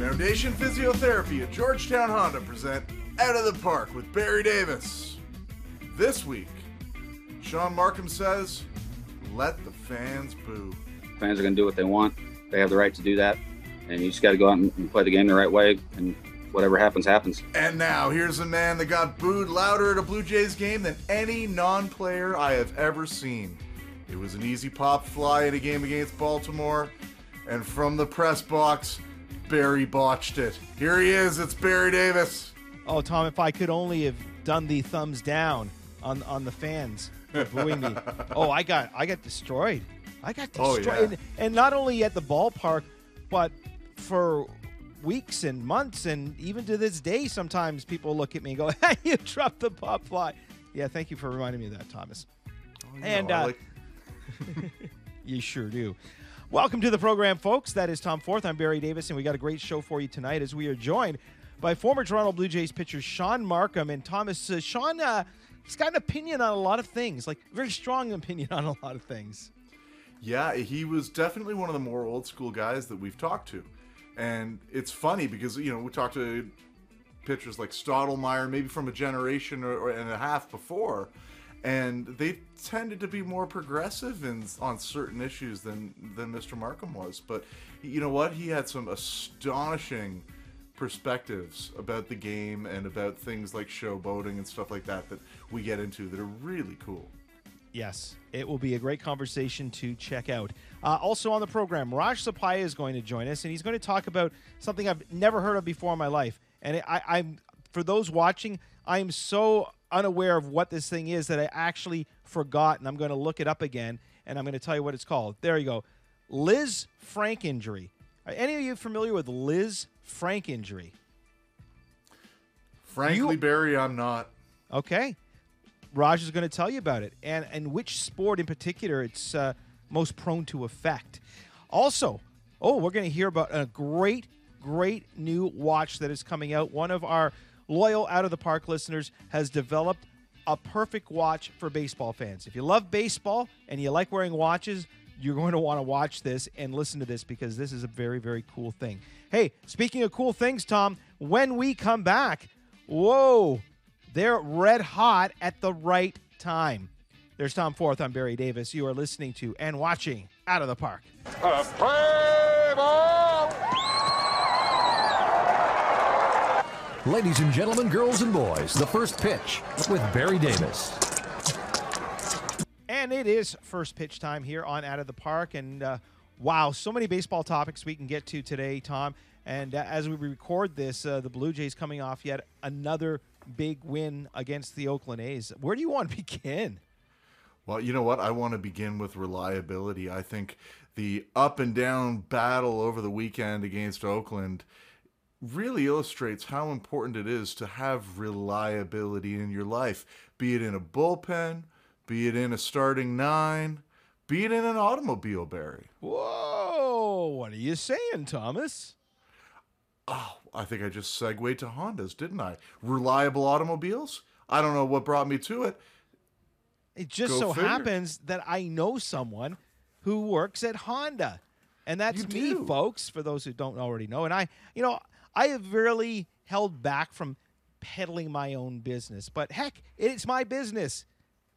Foundation Physiotherapy at Georgetown Honda present Out of the Park with Barry Davis. This week, Shaun Marcum says, let the fans boo. Fans are going to do what they want. They have the right to do that. And you just got to go out and play the game the right way. And whatever happens, happens. And now, here's a man that got booed louder at a Blue Jays game than any non player I have ever seen. It was an easy pop fly in a game against Baltimore. And from the press box, Barry botched it. Here he is. It's Barry Davis. Oh, Tom, if I could only have done the thumbs down on on the fans booing me. oh, I got I got destroyed. I got Oh, destroyed, yeah. and, and not only at the ballpark, but for weeks and months, and even to this day, sometimes people look at me and go, "Hey, you dropped the pop fly." Yeah, thank you for reminding me of that, Thomas. And, No, uh, like- You sure do. Welcome to the program, folks. That is Tom Forth. I'm Barry Davis, and we got a great show for you tonight as we are joined by former Toronto Blue Jays pitcher Shaun Marcum. And Thomas, uh, Sean, uh, he's got an opinion on a lot of things, like very strong opinion on a lot of things. Yeah, he was definitely one of the more old school guys that we've talked to. And it's funny because, you know, we talked to pitchers like Stottlemyre, maybe from a generation or, or and a half before, and they tended to be more progressive in, on certain issues than, than Mr. Marcum was. But you know what? He had some astonishing perspectives about the game and about things like showboating and stuff like that that we get into that are really cool. Yes, it will be a great conversation to check out. Uh, also on the program, Raj Sapaya is going to join us, and he's going to talk about something I've never heard of before in my life. And I, I'm for those watching, I am so unaware of what this thing is that I actually forgot, and I'm going to look it up again, and I'm going to tell you what it's called. There you go, Liz Frank injury. Are any of you familiar with Liz Frank injury? Frankly, You- Barry, I'm not. Okay. Raj is going to tell you about it and and which sport in particular it's uh, most prone to affect. Also, oh, we're going to hear about a great, great new watch that is coming out. One of our loyal out of the park listeners has developed a perfect watch for baseball fans. If you love baseball and you like wearing watches, you're going to want to watch this and listen to this because this is a very, very cool thing. Hey, speaking of cool things, Tom, when we come back, whoa, they're red hot at the right time. There's Tom Forth. I'm Barry Davis. You are listening to and watching Out of the Park. Ladies and gentlemen, girls and boys, the first pitch with Barry Davis. And it is first pitch time here on Out of the Park. And uh, wow, so many baseball topics we can get to today, Tom. And uh, as we record this, uh, the Blue Jays coming off yet another big win against the Oakland A's. Where do you want to begin? Well, you know what? I want to begin with reliability. I think the up and down battle over the weekend against Oakland really illustrates how important it is to have reliability in your life, be it in a bullpen, be it in a starting nine, be it in an automobile, Barry. Whoa, what are you saying, Thomas? Oh, I think I just segued to Hondas, didn't I? Reliable automobiles? I don't know what brought me to it. It just Go so figure. happens that I know someone who works at Honda. And that's You me, do? folks, for those who don't already know. And I, you know, I have really held back from peddling my own business. But heck, it's my business.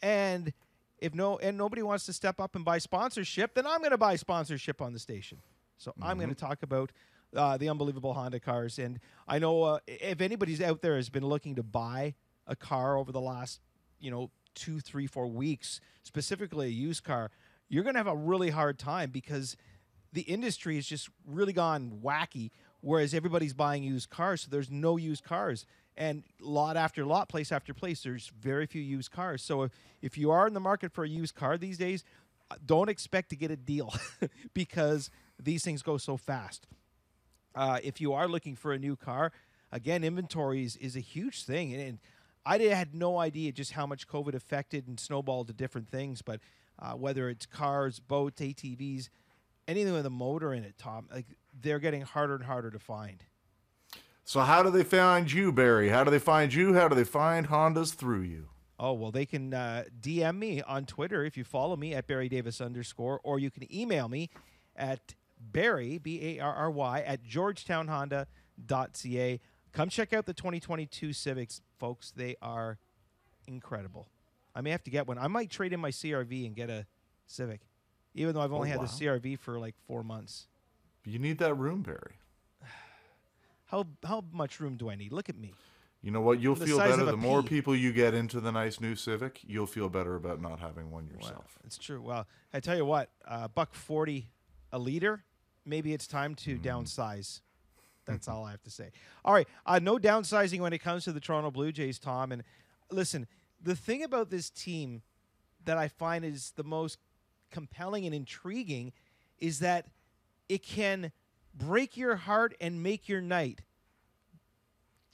And if no and nobody wants to step up and buy sponsorship, then I'm going to buy sponsorship on the station. So I'm going to talk about uh, the unbelievable Honda cars. And I know uh, if anybody's out there has been looking to buy a car over the last, you know, two, three, four weeks, specifically a used car, you're going to have a really hard time because the industry has just really gone wacky. Whereas everybody's buying used cars, so there's no used cars. And lot after lot, place after place, there's very few used cars. So if, if you are in the market for a used car these days, uh, don't expect to get a deal because these things go so fast. Uh, if you are looking for a new car, again, inventory is, is a huge thing. And, and I did, had no idea just how much COVID affected and snowballed to different things. But uh, whether it's cars, boats, ATVs, anything with a motor in it, Tom, like they're getting harder and harder to find. So, how do they find you, Barry? How do they find you? How do they find Hondas through you? Oh, well, they can uh, DM me on Twitter if you follow me at Barry Davis underscore, or you can email me at Barry, B A R R Y, at georgetownhonda.ca. Come check out the 2022 Civics, folks. They are incredible. I may have to get one. I might trade in my CRV and get a Civic, even though I've only Oh, had wow. the CRV for like four months. You need that room, Barry. How how much room do I need? Look at me. You know what? You'll The feel size of better. a The more pea. people you get into the nice new Civic, you'll feel better about not having one yourself. it's true. Well, I tell you what, uh, buck forty a liter. Maybe it's time to Mm-hmm. downsize. That's all I have to say. All right, uh, no downsizing when it comes to the Toronto Blue Jays, Tom. And listen, the thing about this team that I find is the most compelling and intriguing is that it can break your heart and make your night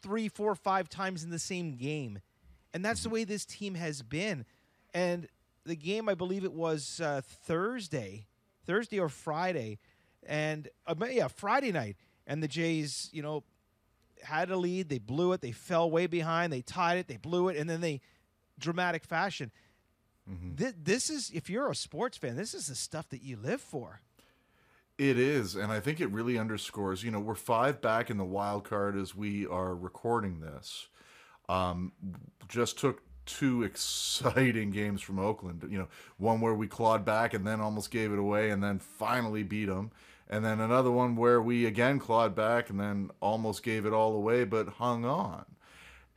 three, four, five times in the same game. And that's the way this team has been. And the game, I believe it was uh, Thursday, Thursday or Friday, and uh, yeah, Friday night. And the Jays, you know, had a lead. They blew it. They fell way behind. They tied it. They blew it, and then they dramatic fashion. Thi- this is if you're a sports fan, this is the stuff that you live for. It is, and I think it really underscores. You know, we're five back in the wild card as we are recording this. Um, just took two exciting games from Oakland. You know, one where we clawed back and then almost gave it away, and then finally beat them. And then another one where we again clawed back and then almost gave it all away, but hung on.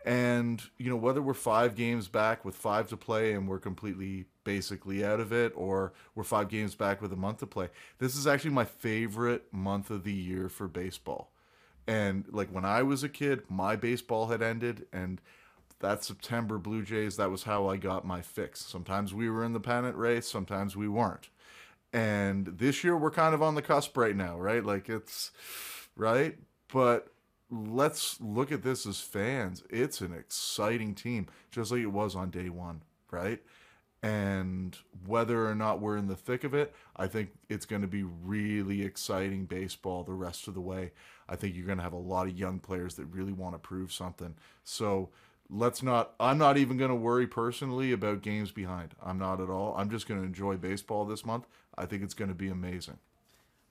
And, you know, whether we're five games back with five to play and we're completely basically out of it, or we're five games back with a month to play, this is actually my favorite month of the year for baseball. And, like, when I was a kid, my baseball had ended, and that September Blue Jays, that was how I got my fix. Sometimes we were in the pennant race, sometimes we weren't. And this year we're kind of on the cusp right now, right? Like, it's right, but let's look at this as fans. It's an exciting team, just like it was on day one, right? And whether or not we're in the thick of it, I think it's going to be really exciting baseball the rest of the way. I think you're going to have a lot of young players that really want to prove something. So let's not, I'm not even going to worry personally about games behind. I'm not at all. I'm just going to enjoy baseball this month. I think it's going to be amazing.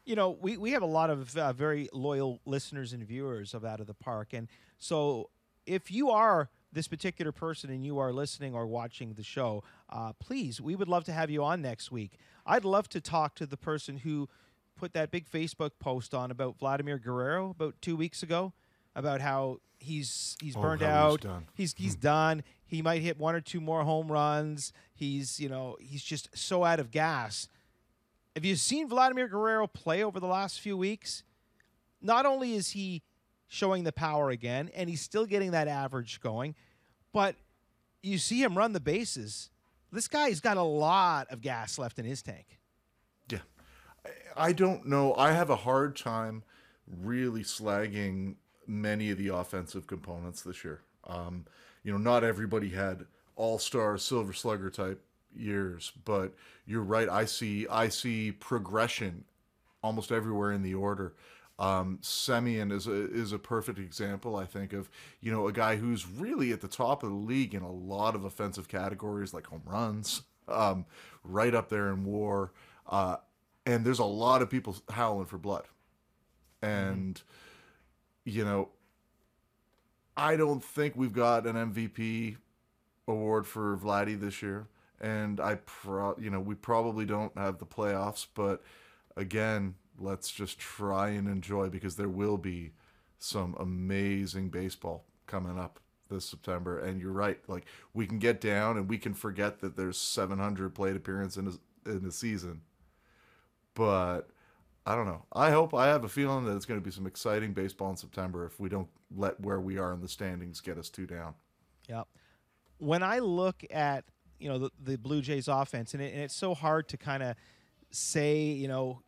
You know, we, we have a lot of uh, very loyal listeners and viewers of Out of the Park. And so if you are this particular person and you are listening or watching the show, uh, please, we would love to have you on next week. I'd love to talk to the person who put that big Facebook post on about Vladimir Guerrero about two weeks ago about how he's he's Oh, burned how he's out. done. He's he's done. He might hit one or two more home runs. He's you know he's just so out of gas. Have you seen Vladimir Guerrero play over the last few weeks? Not only is he showing the power again, and he's still getting that average going, but you see him run the bases. This guy's got a lot of gas left in his tank. Yeah. I- don't know. I have a hard time really slagging many of the offensive components this year. Um, you know, not everybody had all star silver slugger type years, but you're right. I see I see progression almost everywhere in the order. Um, Semien is a is a perfect example, I think, of you know a guy who's really at the top of the league in a lot of offensive categories like home runs, um, right up there in WAR, uh, and there's a lot of people howling for blood, and you know, I don't think we've got an MVP award for Vladdy this year, and I pro you know we probably don't have the playoffs, but again, let's just try and enjoy because there will be some amazing baseball coming up this September. And you're right, like we can get down and we can forget that there's 700 plate appearance in a, in a season, but. I don't know. I hope I have a feeling that it's going to be some exciting baseball in September if we don't let where we are in the standings get us too down. Yep. When I look at you know the, the Blue Jays offense, and, it, and it's so hard to kind of say you know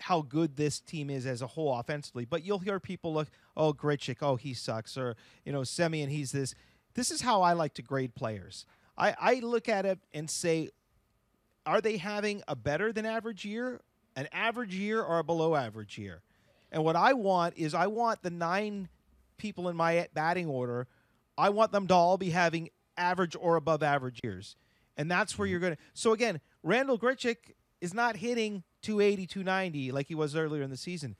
how good this team is as a whole offensively, but you'll hear people look, oh Grichuk, oh he sucks, or you know Semien, he's this. This is how I like to grade players. I, I look at it and say, are they having a better than average year, an average year, or a below average year? And what I want is I want the nine people in my batting order, I want them to all be having average or above average years. And that's where you're going to. So again, Randall Grichuk is not hitting 280, 290 like he was earlier in the season.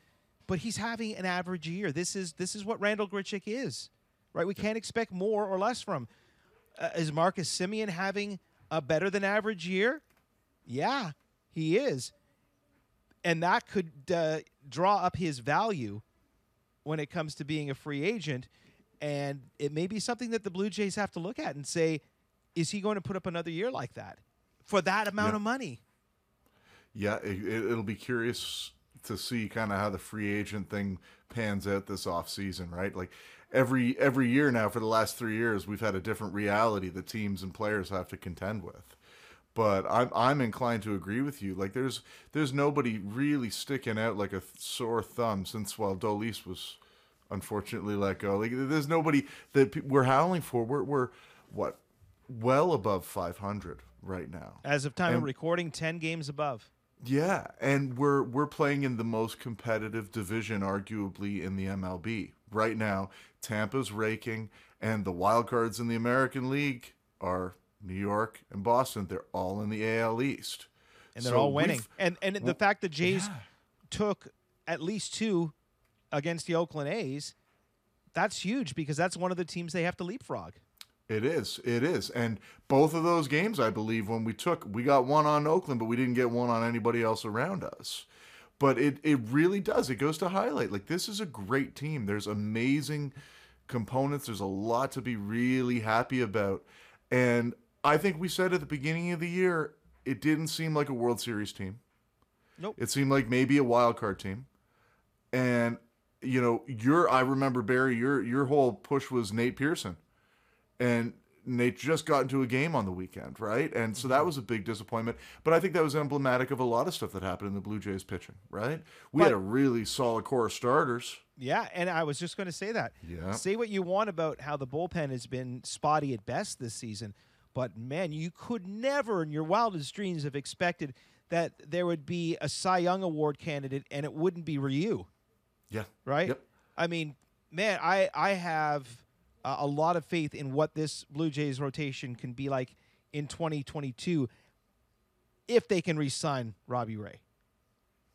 But he's having an average year. This is this is what Randall Grichuk is, right? We can't expect more or less from. Uh, is Marcus Semien having a better than average year? Yeah, he is, and that could uh, draw up his value when it comes to being a free agent. And it may be something that the Blue Jays have to look at and say, is he going to put up another year like that for that amount Yeah. of money? Yeah, it, it'll be curious to see kind of how the free agent thing pans out this offseason, right? Like every every year now for the last 3 years we've had a different reality that teams and players have to contend with. But I'm I'm inclined to agree with you. Like there's there's nobody really sticking out like a sore thumb since well Dolis was unfortunately let go. Like there's nobody that we're howling for. We're we're what well above 500 right now. As of time of And- recording, 10 games above. Yeah, and we're we're playing in the most competitive division, arguably in the MLB right now. Tampa's raking, and the wild cards in the American League are New York and Boston. They're all in the AL East, And they're So all winning. And and the w- fact that Jays yeah. took at least two against the Oakland A's, that's huge because that's one of the teams they have to leapfrog. It is, it is, and both of those games, I believe, when we took, we got one on Oakland, but we didn't get one on anybody else around us. But it it really does. It goes to highlight like this is a great team. There's amazing components. There's a lot to be really happy about, and I think we said at the beginning of the year it didn't seem like a World Series team. Nope. It seemed like maybe a wild card team, and you know your I remember Barry your your whole push was Nate Pearson and Nate just got into a game on the weekend, right? And so that mm-hmm. was a big disappointment. But I think that was emblematic of a lot of stuff that happened in the Blue Jays pitching, right? We had a really solid core of starters. Yeah, and I was just going to say that. Yeah. Say what you want about how the bullpen has been spotty at best this season, but man, you could never in your wildest dreams have expected that there would be a Cy Young Award candidate and it wouldn't be Ryu, Yeah. right? Yep. I mean, man, I I have a, a lot of faith in what this Blue Jays rotation can be like in 2022 if they can re-sign Robbie Ray.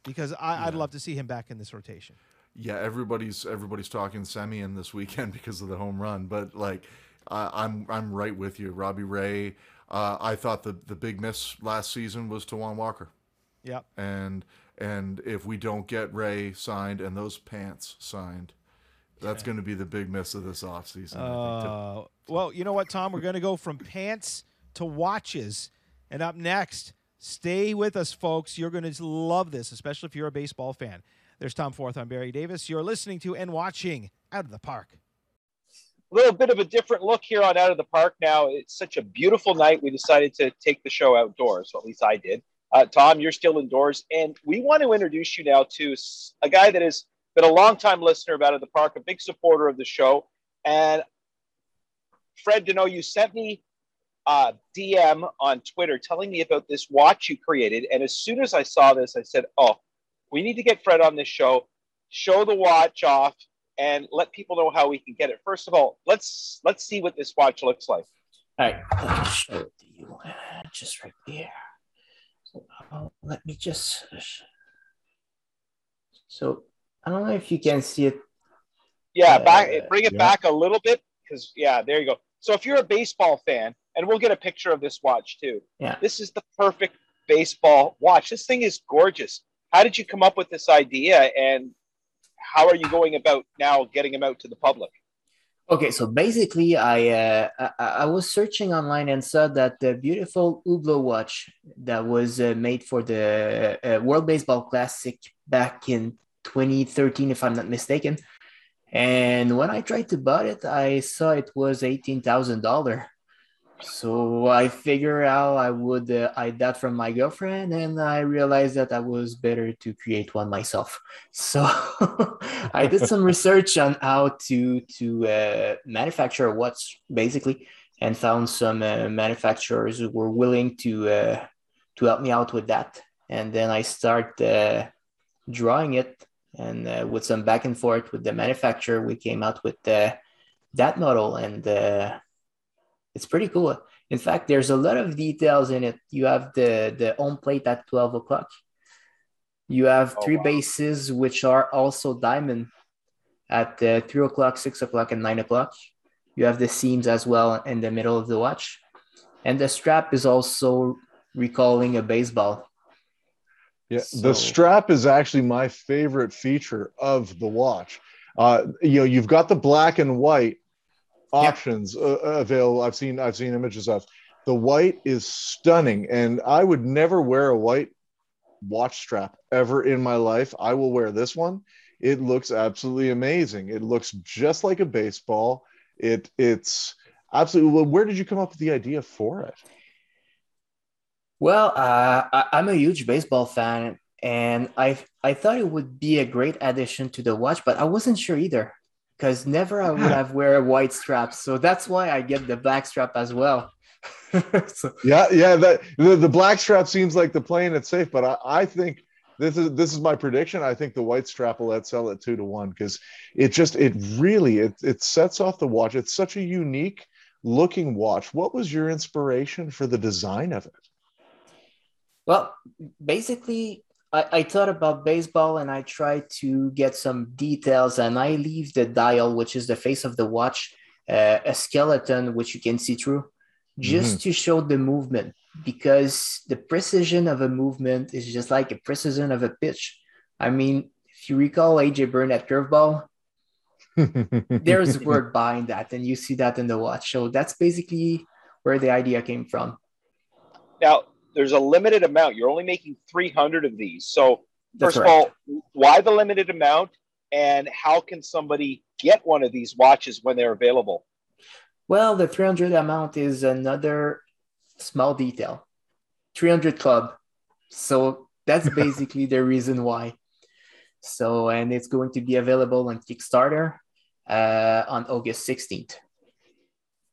Because I, I'd love to see him back in this rotation. Yeah, everybody's everybody's talking Semien this weekend because of the home run, but like I I'm I'm right with you, Robbie Ray. Uh, I thought the the big miss last season was Taijuan Walker, Yep. and and if we don't get Ray signed and those pants signed, that's going to be the big miss of this offseason. I Uh, well, you know what, Tom? We're going to go from pants to watches. And up next, stay with us, folks. You're going to love this, especially if you're a baseball fan. There's Tom Forth. I'm Barry Davis. You're listening to and watching Out of the Park. a little bit of a different look here on Out of the Park now. It's such a beautiful night. We decided to take the show outdoors. Well, at least I did. Uh, Tom, you're still indoors. And we want to introduce you now to a guy that has been a longtime listener of Out of the Park, a big supporter of the show. And Fred Deneau, you sent me a DM on Twitter telling me about this watch you created. And as soon as I saw this, I said, oh, we need to get Fred on this show, show the watch off, and let people know how we can get it. First of all, let's let's see what this watch looks like. All right, show it to you. Uh, Just right there. So uh, let me just. So I don't know if you can see it. Yeah, back Uh, bring it yeah. back a little bit because yeah, there you go. So if you're a baseball fan, and we'll get a picture of this watch too. Yeah. This is the perfect baseball watch. This thing is gorgeous. How did you come up with this idea, and how are you going about now getting them out to the public? Okay, so basically, I, uh, I I was searching online and saw that the beautiful Hublot watch that was uh, made for the uh, World Baseball Classic back in 2013, if I'm not mistaken. And when I tried to buy it, I saw it was eighteen thousand dollar. So I figured out I would uh, hide that from my girlfriend, and I realized that I was better to create one myself. So I did some research on how to to uh, manufacture a watch, basically, and found some uh, manufacturers who were willing to uh, to help me out with that. And then I start uh, drawing it, and uh, with some back and forth with the manufacturer, we came out with uh, that model, and uh, it's pretty cool. In fact, there's a lot of details in it. You have the the home plate at twelve o'clock. You have Oh, three wow. bases which are also diamond at uh, three o'clock, six o'clock, and nine o'clock. You have the seams as well in the middle of the watch, and the strap is also recalling a baseball. Yeah, So- the strap is actually my favorite feature of the watch. Uh, you know, you've got the black and white options uh, available. I've seen I've seen images of. The white is stunning, and I would never wear a white watch strap ever in my life. I will wear this one. It looks absolutely amazing. It looks just like a baseball. It it's absolutely. Well, where did you come up with the idea for it? Well, uh, I, I'm a huge baseball fan, and I I thought it would be a great addition to the watch, but I wasn't sure either because never I would have wear a white strap. So that's why I get the black strap as well. so, Yeah, yeah. That the, the black strap seems like the playing it safe, but I, I think this is this is my prediction. I think the white strap will let sell at two to one because it just it really it it sets off the watch. It's such a unique looking watch. What was your inspiration for the design of it? Well, basically, I, I thought about baseball and I tried to get some details, and I leave the dial, which is the face of the watch, uh, a skeleton which you can see through, just to show the movement. Because the precision of a movement is just like a precision of a pitch. I mean, if you recall AJ Burnett curveball, there's work behind that, and you see that in the watch. So that's basically where the idea came from. Now, there's a limited amount. You're only making 300 of these. So, That's first of all, why the limited amount? And how can somebody get one of these watches when they're available? Well, the 300 amount is another small detail. 300 club. So that's basically the reason why. So, and it's going to be available on Kickstarter uh, on August 16th.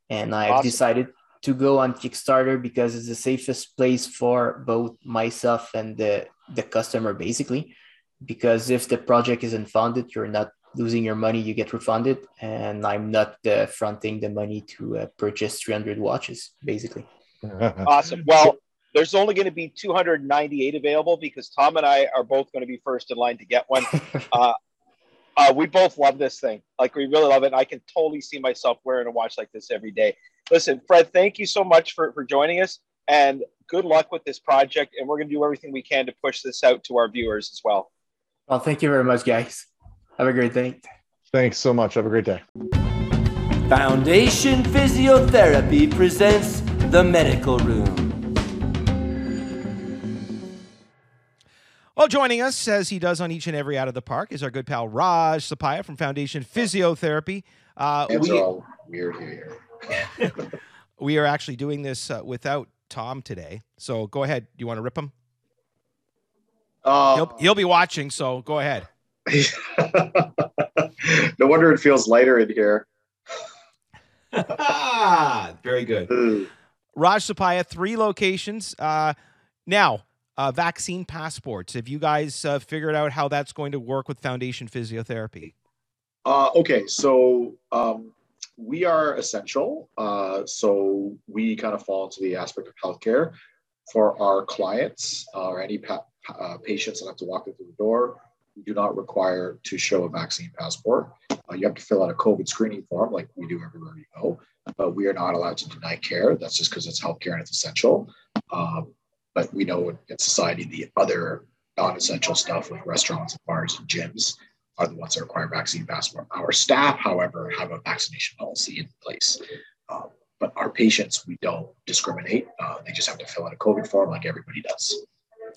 And I've Awesome. decided to go on Kickstarter because it's the safest place for both myself and the, the customer, basically. Because if the project isn't funded, you're not losing your money, you get refunded. And I'm not uh, fronting the money to uh, purchase 300 watches, basically. Awesome. Well, there's only going to be 298 available because Tom and I are both going to be first in line to get one. uh, we both love this thing. Like, we really love it. And I can totally see myself wearing a watch like this every day. Listen, Fred, thank you so much for, for joining us and good luck with this project. And we're going to do everything we can to push this out to our viewers as well. Well, thank you very much, guys. Have a great day. Thanks so much. Have a great day. Foundation Physiotherapy presents The Medical Room. Well, joining us, as he does on each and every Out of the Park, is our good pal Raj Sapaya from Foundation Physiotherapy. Uh, Hands we, are all weird here. We are actually doing this uh, without Tom today. So go ahead. Do you want to rip him? Uh, He'll, he'll be watching, so go ahead. no wonder it feels lighter in here. Very good. Ooh. Raj Sapaya, three locations. Uh, now, uh, vaccine passports. Have you guys uh, figured out how that's going to work with Foundation Physiotherapy? Uh, okay, so um, we are essential. Uh, so we kind of fall into the aspect of healthcare for our clients uh, or any pa- uh, patients that have to walk in through the door. We do not require to show a vaccine passport. Uh, you have to fill out a COVID screening form like we do everywhere you go, but we are not allowed to deny care. That's just because it's healthcare and it's essential. Um, but we know in, society the other non-essential stuff like restaurants and bars and gyms are the ones that require vaccine passport. Our staff, however, have a vaccination policy in place. Um, but our patients, we don't discriminate. Uh, they just have to fill out a COVID form like everybody does.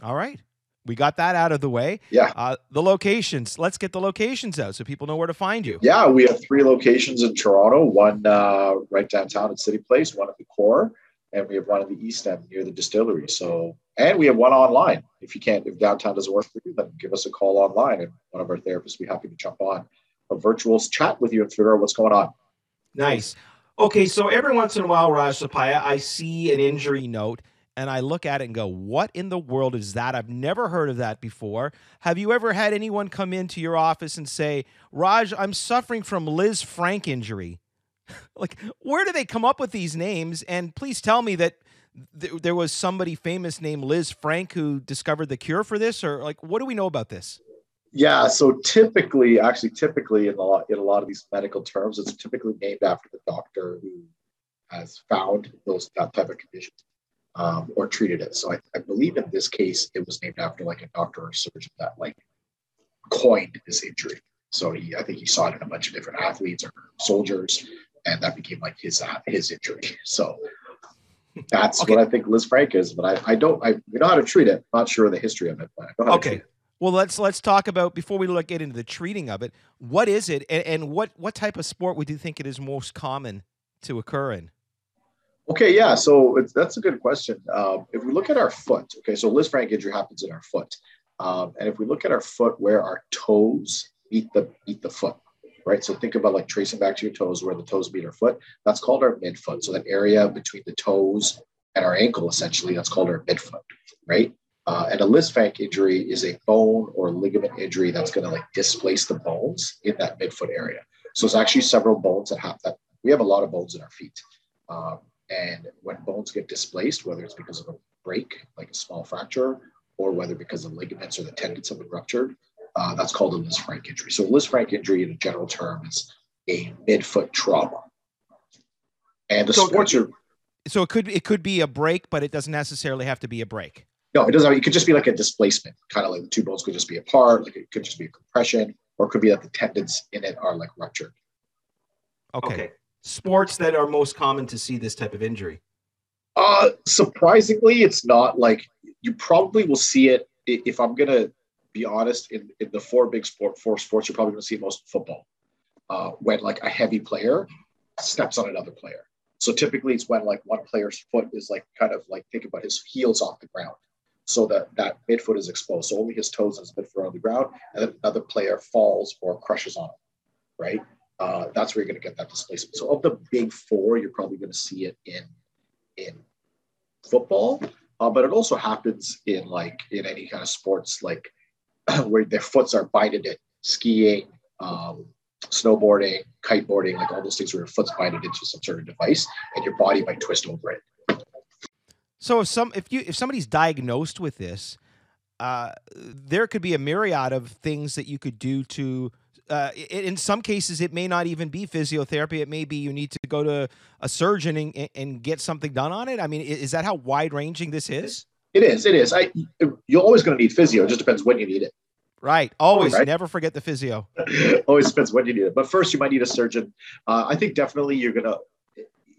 All right. We got that out of the way. Yeah. Uh, the locations. Let's get the locations out so people know where to find you. Yeah, we have three locations in Toronto one uh, right downtown at City Place, one at the core, and we have one in the East End near the distillery. So, and we have one online. If you can't, if downtown doesn't work for you, then give us a call online, and one of our therapists will be happy to jump on a virtual chat with you and figure out what's going on. Nice. Okay, so every once in a while, Raj Sapaya, I see an injury note and I look at it and go, What in the world is that? I've never heard of that before. Have you ever had anyone come into your office and say, Raj, I'm suffering from Lisfranc injury? like, where do they come up with these names? And please tell me that th- there was somebody famous named Lisfranc who discovered the cure for this, or like what do we know about this? Yeah, so typically, actually, typically in a lot in a lot of these medical terms, it's typically named after the doctor who has found those that type of condition um, or treated it. So I, I believe in this case, it was named after like a doctor or surgeon that like coined this injury. So he, I think he saw it in a bunch of different athletes or soldiers, and that became like his uh, his injury. So that's Okay. what I think Lisfranc is. But I, I don't I we know how to treat it. I'm not sure of the history of it, but I know how to treat Okay. it. Well, let's let's talk about before we look get into the treating of it. What is it, and, and what what type of sport would you think it is most common to occur in? Okay, yeah. So it's, that's a good question. Um, if we look at our foot, okay, so Lisfranc injury happens in our foot, um, and if we look at our foot where our toes meet the meet the foot, right? So think about like tracing back to your toes where the toes meet our foot. That's called our midfoot. So that area between the toes and our ankle, essentially, that's called our midfoot, right? Uh, and a Lisfranc injury is a bone or ligament injury that's going to like displace the bones in that midfoot area. So it's actually several bones that have that. We have a lot of bones in our feet. Um, and when bones get displaced, whether it's because of a break, like a small fracture, or whether because the ligaments or the tendons have been ruptured, uh, that's called a Lisfranc injury. So, a Lisfranc injury, in a general term, is a midfoot trauma. And the So- sports are So it could it could be a break, but it doesn't necessarily have to be a break. no, it doesn't. It could just be like a displacement, kind of like the two bones could just be apart, like it could just be a compression, or it could be that the tendons in it are like ruptured. Okay. Sports that are most common to see this type of injury. Uh, surprisingly, it's not like you probably will see it. If I'm gonna be honest, in, in the four big sport, four sports, you're probably gonna see it most football. Uh, when like a heavy player steps on another player. So typically, it's when like one player's foot is like kind of like think about his heels off the ground, so that that midfoot is exposed. So only his toes and his midfoot are on the ground, and then another player falls or crushes on him, right? Uh, that's where you're going to get that displacement. So of the big four, you're probably going to see it in in football, uh, but it also happens in like in any kind of sports, like where their foots are binded in skiing, um, snowboarding, kiteboarding, like all those things where your foot's binded into some sort of device, and your body might twist over it. So if some if you if somebody's diagnosed with this, uh, there could be a myriad of things that you could do to. Uh, in some cases, it may not even be physiotherapy. It may be you need to go to a surgeon and, and get something done on it. I mean, is that how wide ranging this is? It is. It is. I. You're always going to need physio. It just depends when you need it. Right. Always. Right. Never forget the physio. always depends when you need it. But first, you might need a surgeon. Uh, I think definitely you're gonna,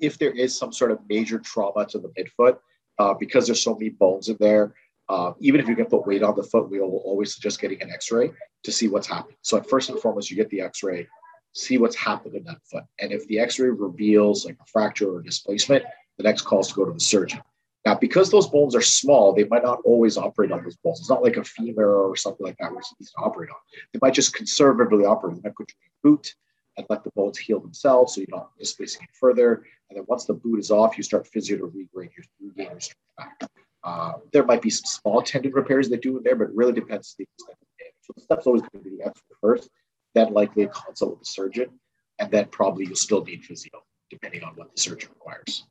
if there is some sort of major trauma to the midfoot, uh, because there's so many bones in there. Uh, even if you can put weight on the foot, we will always suggest getting an X-ray to see what's happened. So at first and foremost, you get the X-ray, see what's happened in that foot, and if the X-ray reveals like a fracture or displacement, the next call is to go to the surgeon. Now, because those bones are small, they might not always operate on those bones. It's not like a femur or something like that, where which needs to operate on. They might just conservatively operate. They might put you in a boot and let the bones heal themselves so you're not displacing it further. And then once the boot is off, you start physio to regain your, regain your strength back. Uh, there might be some small tendon repairs they do in there, but it really depends the extent of the damage. So the step's always going to be the X-ray first, then likely a consult with the surgeon, and then probably you'll still need physio, depending on what the surgeon requires.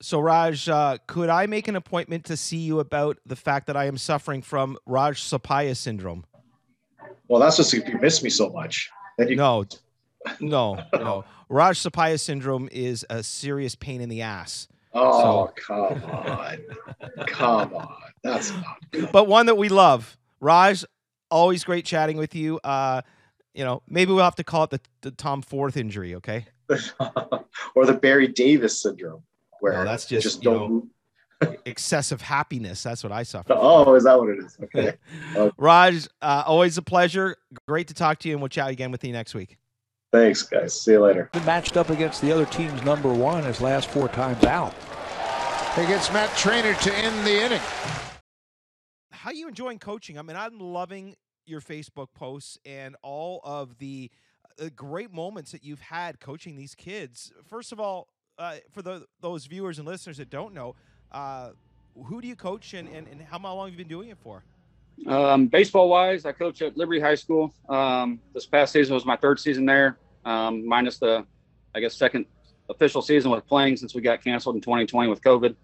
So Raj, uh, could I make an appointment to see you about the fact that I am suffering from Raj Sapaya syndrome? Well, that's just if you miss me so much. Then you No, no, no. Raj Sapaya syndrome is a serious pain in the ass, Oh, come on. come on. That's not good. but one that we love. Raj, always great chatting with you. Uh, you know, maybe we'll have to call it the, the Tom Forth injury. Okay. or the Barry Davis syndrome, where No, that's just, just you don't know- Excessive happiness. That's what I suffer. from. Oh, is that what it is? Okay. Raj, uh, always a pleasure. Great to talk to you, and we'll chat again with you next week. Thanks, guys. See you later. Been matched up against the other team's number one his last four times out. He gets Matt Trainer to end the inning. how you enjoying coaching? I mean, I'm loving your Facebook posts and all of the uh, great moments that you've had coaching these kids. First of all, uh, for the, those viewers and listeners that don't know, uh, who do you coach and, and, and how long have you been doing it for? Um, baseball wise, I coach at Liberty High School. Um, this past season was my third season there, um, minus the, I guess, second official season with playing since we got canceled in 2020 with COVID.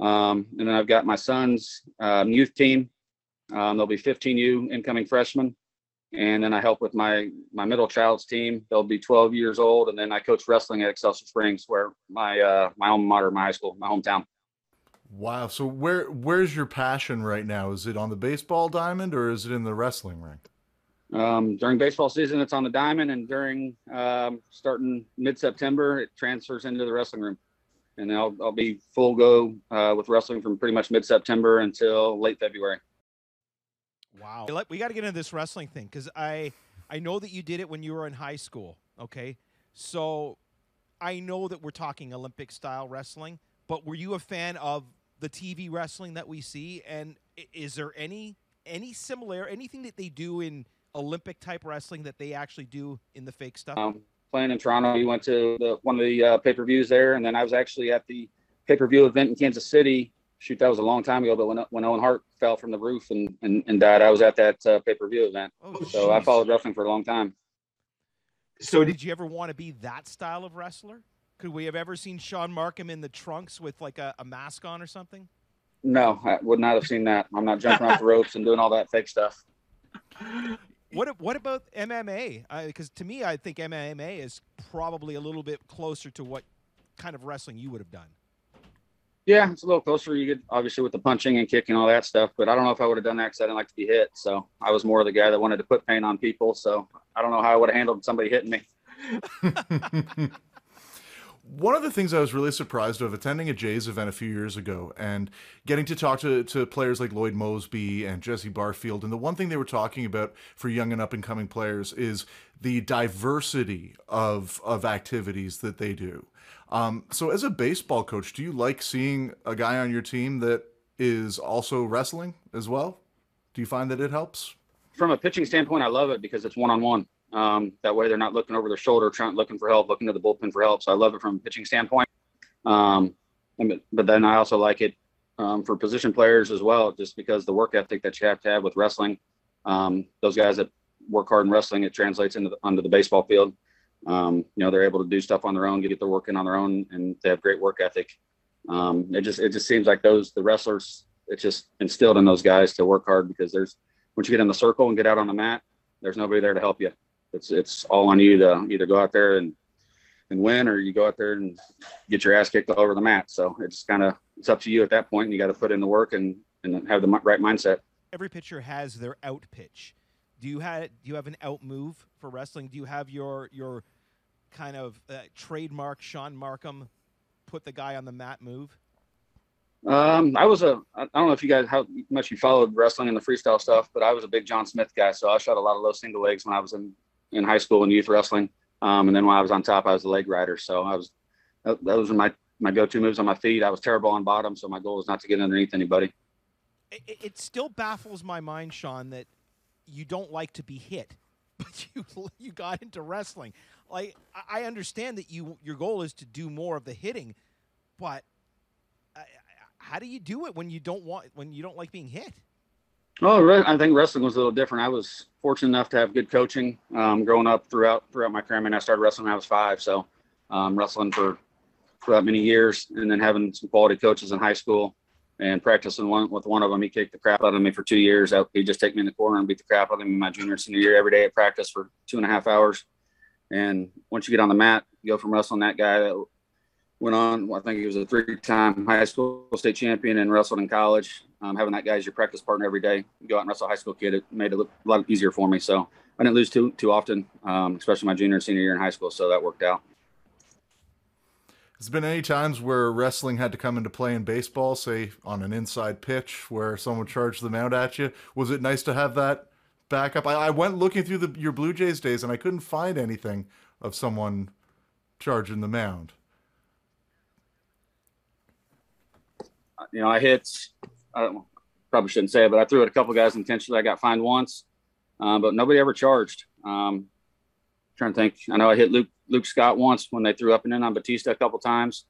Um, and then I've got my son's um, youth team. Um, there'll be 15U incoming freshmen. And then I help with my my middle child's team. They'll be 12 years old. And then I coach wrestling at Excelsior Springs, where my uh, my alma mater, my high school, my hometown. Wow. So where where's your passion right now? Is it on the baseball diamond or is it in the wrestling ring? Um, during baseball season, it's on the diamond, and during um, starting mid September, it transfers into the wrestling room. And I'll, I'll be full go uh, with wrestling from pretty much mid September until late February. Wow. We got to get into this wrestling thing because I I know that you did it when you were in high school. Okay, so I know that we're talking Olympic style wrestling, but were you a fan of the TV wrestling that we see? And is there any any similar anything that they do in Olympic type wrestling that they actually do in the fake stuff? Um, playing in Toronto, we went to the, one of the uh, pay per views there, and then I was actually at the pay per view event in Kansas City shoot, that was a long time ago. But when when Owen Hart fell from the roof and and, and died, I was at that uh, pay per view event. Oh, so I followed wrestling for a long time. So did you ever want to be that style of wrestler? Could we have ever seen Shaun Marcum in the trunks with like a, a mask on or something? No, I would not have seen that. I'm not jumping off the ropes and doing all that fake stuff. What what about MMA? Because uh, to me, I think MMA is probably a little bit closer to what kind of wrestling you would have done. Yeah, it's a little closer. You get obviously with the punching and kicking all that stuff, but I don't know if I would have done that because I didn't like to be hit. So I was more of the guy that wanted to put pain on people. So I don't know how I would have handled somebody hitting me. One of the things I was really surprised of attending a Jays event a few years ago and getting to talk to, to players like Lloyd Moseby and Jesse Barfield. And the one thing they were talking about for young and up and coming players is the diversity of, of activities that they do. Um, so, as a baseball coach, do you like seeing a guy on your team that is also wrestling as well? Do you find that it helps? From a pitching standpoint, I love it because it's one on one. That way, they're not looking over their shoulder, trying looking for help, looking to the bullpen for help. So, I love it from a pitching standpoint. Um, but then I also like it um, for position players as well, just because the work ethic that you have to have with wrestling. Um, those guys that work hard in wrestling, it translates into the, onto the baseball field. Um, you know, they're able to do stuff on their own, get their work in on their own, and they have great work ethic. Um, it just it just seems like those the wrestlers it's just instilled in those guys to work hard because there's once you get in the circle and get out on the mat, there's nobody there to help you. It's it's all on you to either go out there and and win or you go out there and get your ass kicked all over the mat. So it's kind of it's up to you at that point, and you got to put in the work and and have the right mindset. Every pitcher has their out pitch. Do you have do you have an out move for wrestling? Do you have your your kind of uh, trademark Shaun Marcum put the guy on the mat move? Um, I was a, I don't know if you guys, how much you followed wrestling and the freestyle stuff, but I was a big John Smith guy. So I shot a lot of low single legs when I was in, in high school and youth wrestling. Um, and then when I was on top, I was a leg rider. So I was, those were my, my go-to moves on my feet. I was terrible on bottom. So my goal was not to get underneath anybody. It, it still baffles my mind, Sean, that you don't like to be hit, but you, you got into wrestling like I understand that you your goal is to do more of the hitting, but uh, how do you do it when you don't want when you don't like being hit? Oh, I think wrestling was a little different. I was fortunate enough to have good coaching um, growing up throughout throughout my career. I mean, I started wrestling when I was five, so um, wrestling for for that many years, and then having some quality coaches in high school and practicing one with one of them. He kicked the crap out of me for two years. He'd just take me in the corner and beat the crap out of me in my junior senior year every day at practice for two and a half hours. And once you get on the mat, you go from wrestling that guy that went on, I think he was a three time high school state champion and wrestled in college. Um, having that guy as your practice partner every day, go out and wrestle a high school kid, it made it a lot easier for me. So I didn't lose too, too often, um, especially my junior and senior year in high school. So that worked out. Has been any times where wrestling had to come into play in baseball, say on an inside pitch where someone charged the mount at you? Was it nice to have that backup. I, I went looking through the your Blue Jays days and I couldn't find anything of someone charging the mound. You know, I hit. I don't, probably shouldn't say it, but I threw at a couple guys intentionally. I got fined once, um, but nobody ever charged. Um, trying to think. I know I hit Luke Luke Scott once when they threw up and in on Bautista a couple times.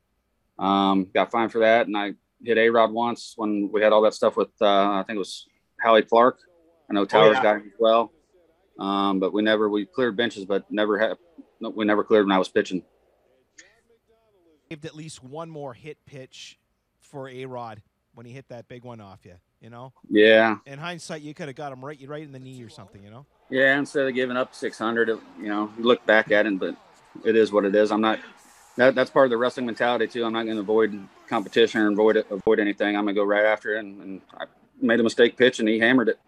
Um, got fined for that, and I hit A Rod once when we had all that stuff with uh, I think it was Howie Clark. I know Towers oh, yeah. got him as well. Um, but we never we cleared benches, but never had we never cleared when I was pitching. At least one more hit pitch for A Rod when he hit that big one off you. You know. Yeah. In hindsight, you could have got him right, right in the knee or something. You know. Yeah, instead of giving up 600, you know, you look back at it, but it is what it is. I'm not. That, that's part of the wrestling mentality too. I'm not going to avoid competition or avoid it, avoid anything. I'm going to go right after it. And, and I made a mistake pitch, and he hammered it.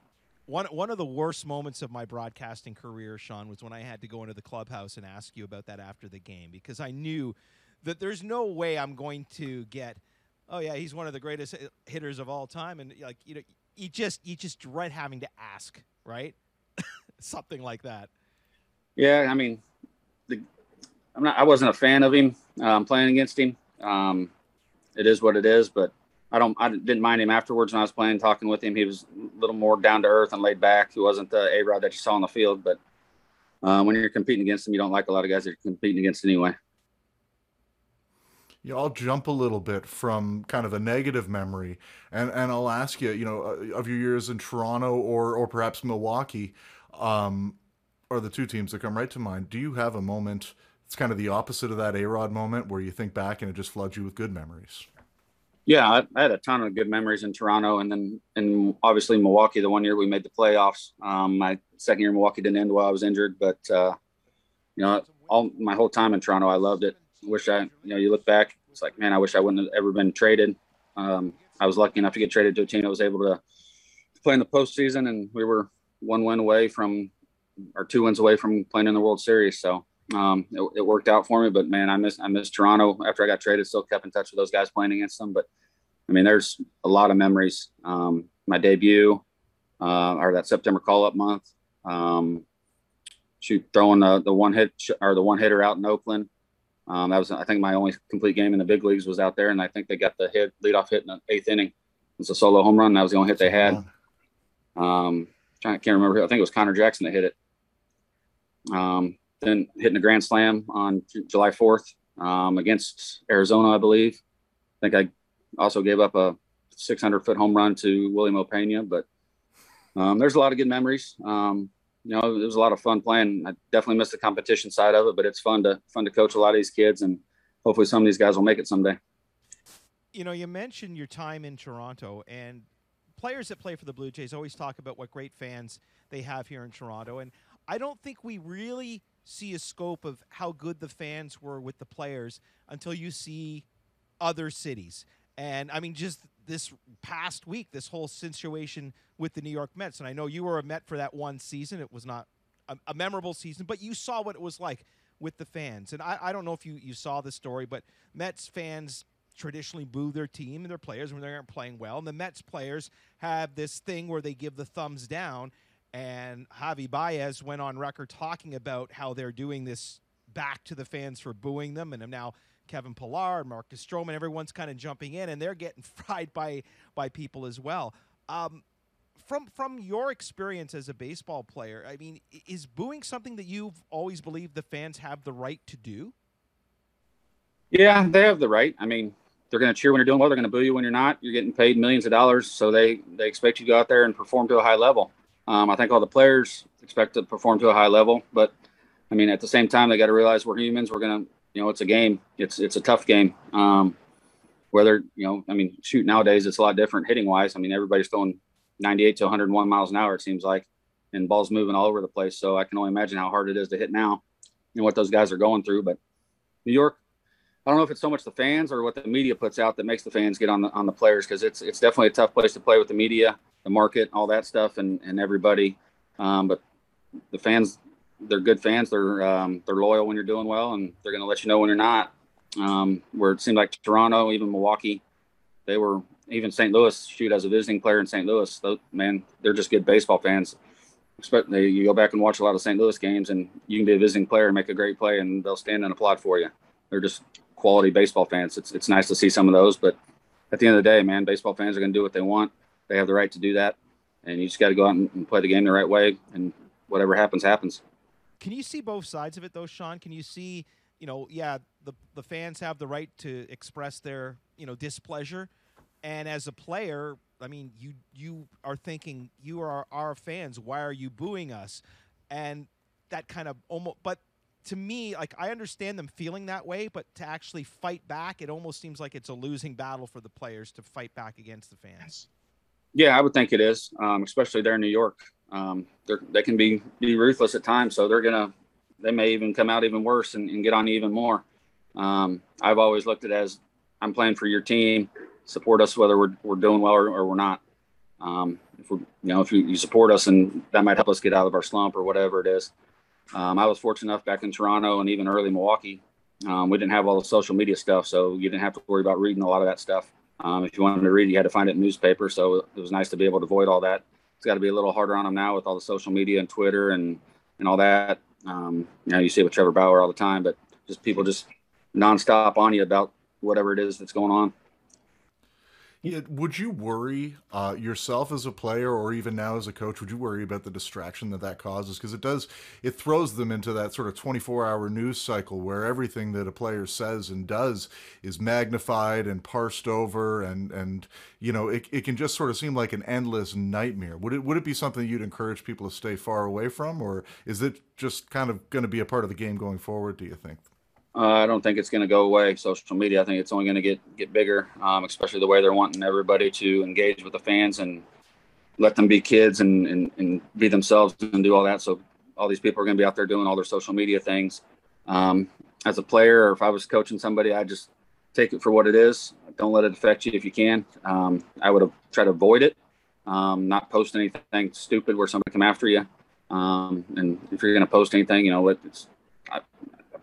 One one of the worst moments of my broadcasting career, Sean, was when I had to go into the clubhouse and ask you about that after the game because I knew that there's no way I'm going to get. Oh yeah, he's one of the greatest hitters of all time, and like you know, you just you just dread having to ask, right? Something like that. Yeah, I mean, the, I'm not. I wasn't a fan of him um, playing against him. Um, it is what it is, but I don't. I didn't mind him afterwards when I was playing, talking with him. He was a little more down to earth and laid back. He wasn't the A Rod that you saw on the field, but uh, when you're competing against him, you don't like a lot of guys that you're competing against anyway. Yeah, I'll jump a little bit from kind of a negative memory, and and I'll ask you, you know, uh, of your years in Toronto or or perhaps Milwaukee, um, are the two teams that come right to mind. Do you have a moment? It's kind of the opposite of that A Rod moment where you think back and it just floods you with good memories. Yeah, I, I, had a ton of good memories in Toronto, and then and obviously Milwaukee. The one year we made the playoffs. Um, my second year in Milwaukee didn't end while I was injured, but uh, you know, all my whole time in Toronto, I loved it wish I, you know, you look back, it's like, man, I wish I wouldn't have ever been traded. Um, I was lucky enough to get traded to a team that was able to play in the postseason, and we were one win away from, or two wins away from playing in the World Series. So um, it, it, worked out for me. But man, I miss I miss Toronto. After I got traded, still kept in touch with those guys playing against them. But I mean, there's a lot of memories. Um, my debut, uh, or that September call up month. Um, shoot, throwing the the one hit or the one hitter out in Oakland. Um, that was, I think, my only complete game in the big leagues was out there, and I think they got the hit leadoff hit in the eighth inning. It was a solo home run. That was the only hit they had. Um, I can't remember. I think it was Conor Jackson that hit it. Um, then hitting a grand slam on July 4th um, against Arizona, I believe. I think I also gave up a 600 foot home run to Wily Mo Peña, but um, there's a lot of good memories. Um, you know, it was a lot of fun playing. I definitely missed the competition side of it, but it's fun to fun to coach a lot of these kids, and hopefully some of these guys will make it someday. You know, you mentioned your time in Toronto, and players that play for the Blue Jays always talk about what great fans they have here in Toronto, and I don't think we really see a scope of how good the fans were with the players until you see other cities. And I mean, just this past week, this whole situation with the New York Mets. And I know you were a Met for that one season. It was not a, a memorable season, but you saw what it was like with the fans. And I, I don't know if you, you saw the story, but Mets fans traditionally boo their team and their players when they aren't playing well. And the Mets players have this thing where they give the thumbs down. And Javy Baez went on record talking about how they're doing this back to the fans for booing them. And now Kevin Pillar, Marcus Stroman, everyone's kind of jumping in, and they're getting fried by by people as well. Um, from from your experience as a baseball player, I mean, is booing something that you've always believed the fans have the right to do? Yeah, they have the right. I mean, they're going to cheer when you're doing well. They're going to boo you when you're not. You're getting paid millions of dollars, so they they expect you to go out there and perform to a high level. Um, I think all the players expect to perform to a high level, but I mean, at the same time, they got to realize we're humans. We're going to you know, it's a game. It's it's a tough game. Um, whether you know, I mean, shoot, nowadays it's a lot different hitting wise. I mean, everybody's throwing 98 to 101 miles an hour. It seems like, and balls moving all over the place. So I can only imagine how hard it is to hit now, and what those guys are going through. But New York, I don't know if it's so much the fans or what the media puts out that makes the fans get on the on the players because it's it's definitely a tough place to play with the media, the market, all that stuff, and and everybody. Um, but the fans they're good fans. They're um, they're loyal when you're doing well, and they're going to let you know when you're not. Um, where it seemed like Toronto, even Milwaukee, they were even St. Louis. Shoot, as a visiting player in St. Louis, those, man, they're just good baseball fans. Expect they, you go back and watch a lot of St. Louis games, and you can be a visiting player and make a great play, and they'll stand and applaud for you. They're just quality baseball fans. It's it's nice to see some of those, but at the end of the day, man, baseball fans are going to do what they want. They have the right to do that, and you just got to go out and play the game the right way, and whatever happens, happens. Can you see both sides of it though, Shaun? Can you see, you know, yeah, the the fans have the right to express their, you know, displeasure, and as a player, I mean, you you are thinking you are our fans. Why are you booing us? And that kind of almost, but to me, like I understand them feeling that way, but to actually fight back, it almost seems like it's a losing battle for the players to fight back against the fans. Yeah, I would think it is, um, especially there in New York. Um, they can be be ruthless at times, so they're gonna they may even come out even worse and, and get on even more. Um, I've always looked at as I'm playing for your team. Support us whether we're, we're doing well or, or we're not. Um, if we, you know, if you, you, support us and that might help us get out of our slump or whatever it is. Um, I was fortunate enough back in Toronto and even early Milwaukee. Um, we didn't have all the social media stuff, so you didn't have to worry about reading a lot of that stuff. Um, if you wanted to read, you had to find it in newspaper. So it was nice to be able to avoid all that. It's got to be a little harder on them now with all the social media and Twitter and and all that. Um, you know, you see it with Trevor Bauer all the time, but just people just nonstop on you about whatever it is that's going on. Yeah, would you worry uh, yourself as a player, or even now as a coach? Would you worry about the distraction that that causes? Because it does, it throws them into that sort of twenty-four-hour news cycle where everything that a player says and does is magnified and parsed over, and and you know, it, it can just sort of seem like an endless nightmare. Would it would it be something you'd encourage people to stay far away from, or is it just kind of going to be a part of the game going forward? Do you think? Uh, I don't think it's going to go away. Social media, I think it's only going to get get bigger, um, especially the way they're wanting everybody to engage with the fans and let them be kids and, and, and be themselves and do all that. So all these people are going to be out there doing all their social media things. Um, as a player, or if I was coaching somebody, I just take it for what it is. Don't let it affect you if you can. Um, I would have tried to avoid it, um, not post anything stupid where somebody come after you. Um, and if you're going to post anything, you know, it's I,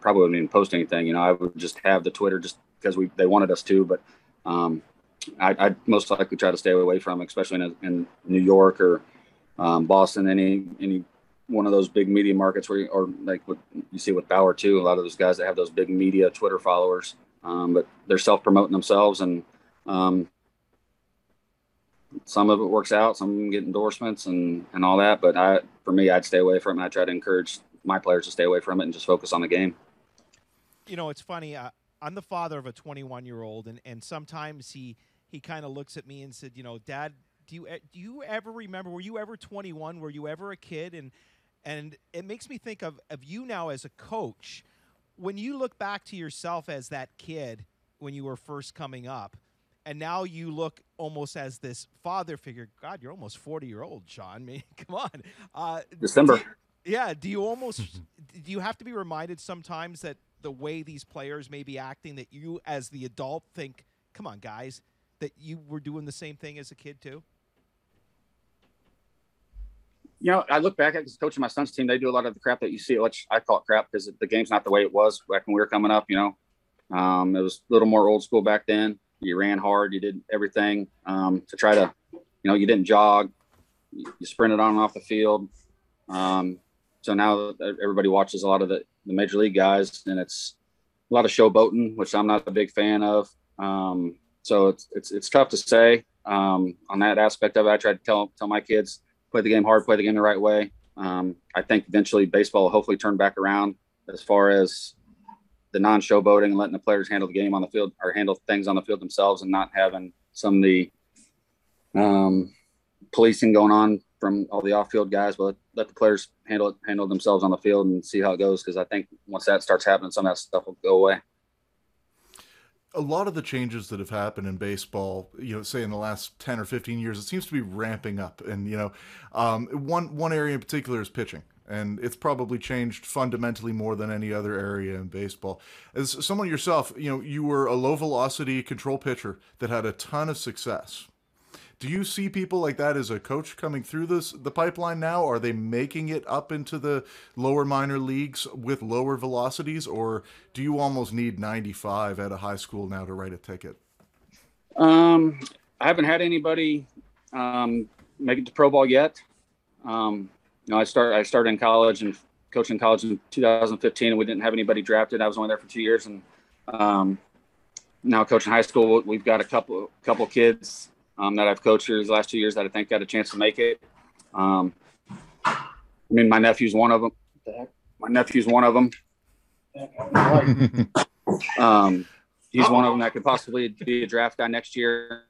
probably wouldn't even post anything. You know, I would just have the Twitter just because we they wanted us to. But um, I, I'd most likely try to stay away from, especially in, a, in New York or um, Boston, any any one of those big media markets where, you, or like what you see with Bauer too. A lot of those guys that have those big media Twitter followers, um, but they're self promoting themselves, and um, some of it works out. Some get endorsements and and all that. But I, for me, I'd stay away from it. I try to encourage my players to stay away from it and just focus on the game you know, it's funny. Uh, I'm the father of a 21 year old, and and sometimes he he kind of looks at me and said, you know, Dad, do you do you ever remember? Were you ever 21? Were you ever a kid? And and it makes me think of of you now as a coach. When you look back to yourself as that kid when you were first coming up, and now you look almost as this father figure. God, you're almost 40 year old, Shaun. I mean, come on. Uh, December. Do, yeah. Do you almost do you have to be reminded sometimes that the way these players may be acting that you as the adult think come on guys that you were doing the same thing as a kid too? You know i look back at coaching my son's team they do a lot of the crap that you see which i call it crap because the game's not the way it was back when we were coming up you know? Um, it was a little more old school back then. You ran hard you did everything um, to try to you know you didn't jog. You sprinted on and off the field. Um, so now everybody watches a lot of the the major league guys, and it's a lot of showboating, which I'm not a big fan of. Um, so it's it's it's tough to say um, on that aspect of it. I try to tell tell my kids play the game hard, play the game the right way. Um, I think eventually baseball will hopefully turn back around as far as the non-showboating and letting the players handle the game on the field or handle things on the field themselves and not having some of the um, policing going on from all the off-field guys, but let the players handle it, handle themselves on the field and see how it goes. Because I think once that starts happening, some of that stuff will go away. A lot of the changes that have happened in baseball, you know, say in the last ten or fifteen years, it seems to be ramping up. And you know, um, one one area in particular is pitching and it's probably changed fundamentally more than any other area in baseball. As someone yourself, you know, you were a low velocity control pitcher that had a ton of success. Do you see people like that as a coach coming through this the pipeline now? Are they making it up into the lower minor leagues with lower velocities, or do you almost need 95 at a high school now to write a ticket? Um, I haven't had anybody um, make it to pro ball yet. Um, you know, I start I started in college and coaching college in 2015, and we didn't have anybody drafted. I was only there for two years, and um, now coaching high school, we've got a couple couple kids um, that I've coached here these last two years that I think got a chance to make it. Um, I mean, my nephew's one of them. My nephew's one of them. um, he's one of them that could possibly be a draft guy next year.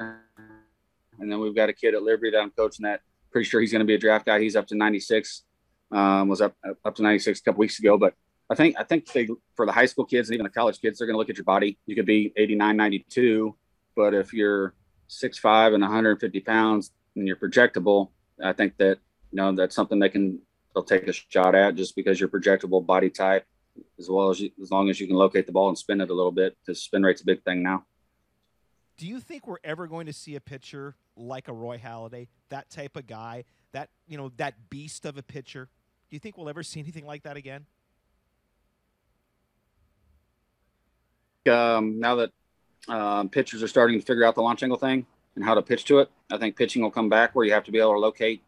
And then we've got a kid at Liberty that I'm coaching that pretty sure he's going to be a draft guy. He's up to 96. Um, was up up to 96 a couple weeks ago, but I think I think they for the high school kids and even the college kids, they're going to look at your body. You could be 89, 92, but if you're 6'5 and 150 pounds and you're projectable, I think that you know that's something they can they'll take a shot at just because you're projectable body type, as well as you, as long as you can locate the ball and spin it a little bit. Because spin rate's a big thing now. Do you think we're ever going to see a pitcher like a Roy Halladay, that type of guy, that you know, that beast of a pitcher? Do you think we'll ever see anything like that again? Um, now that um, pitchers are starting to figure out the launch angle thing and how to pitch to it, I think pitching will come back where you have to be able to locate.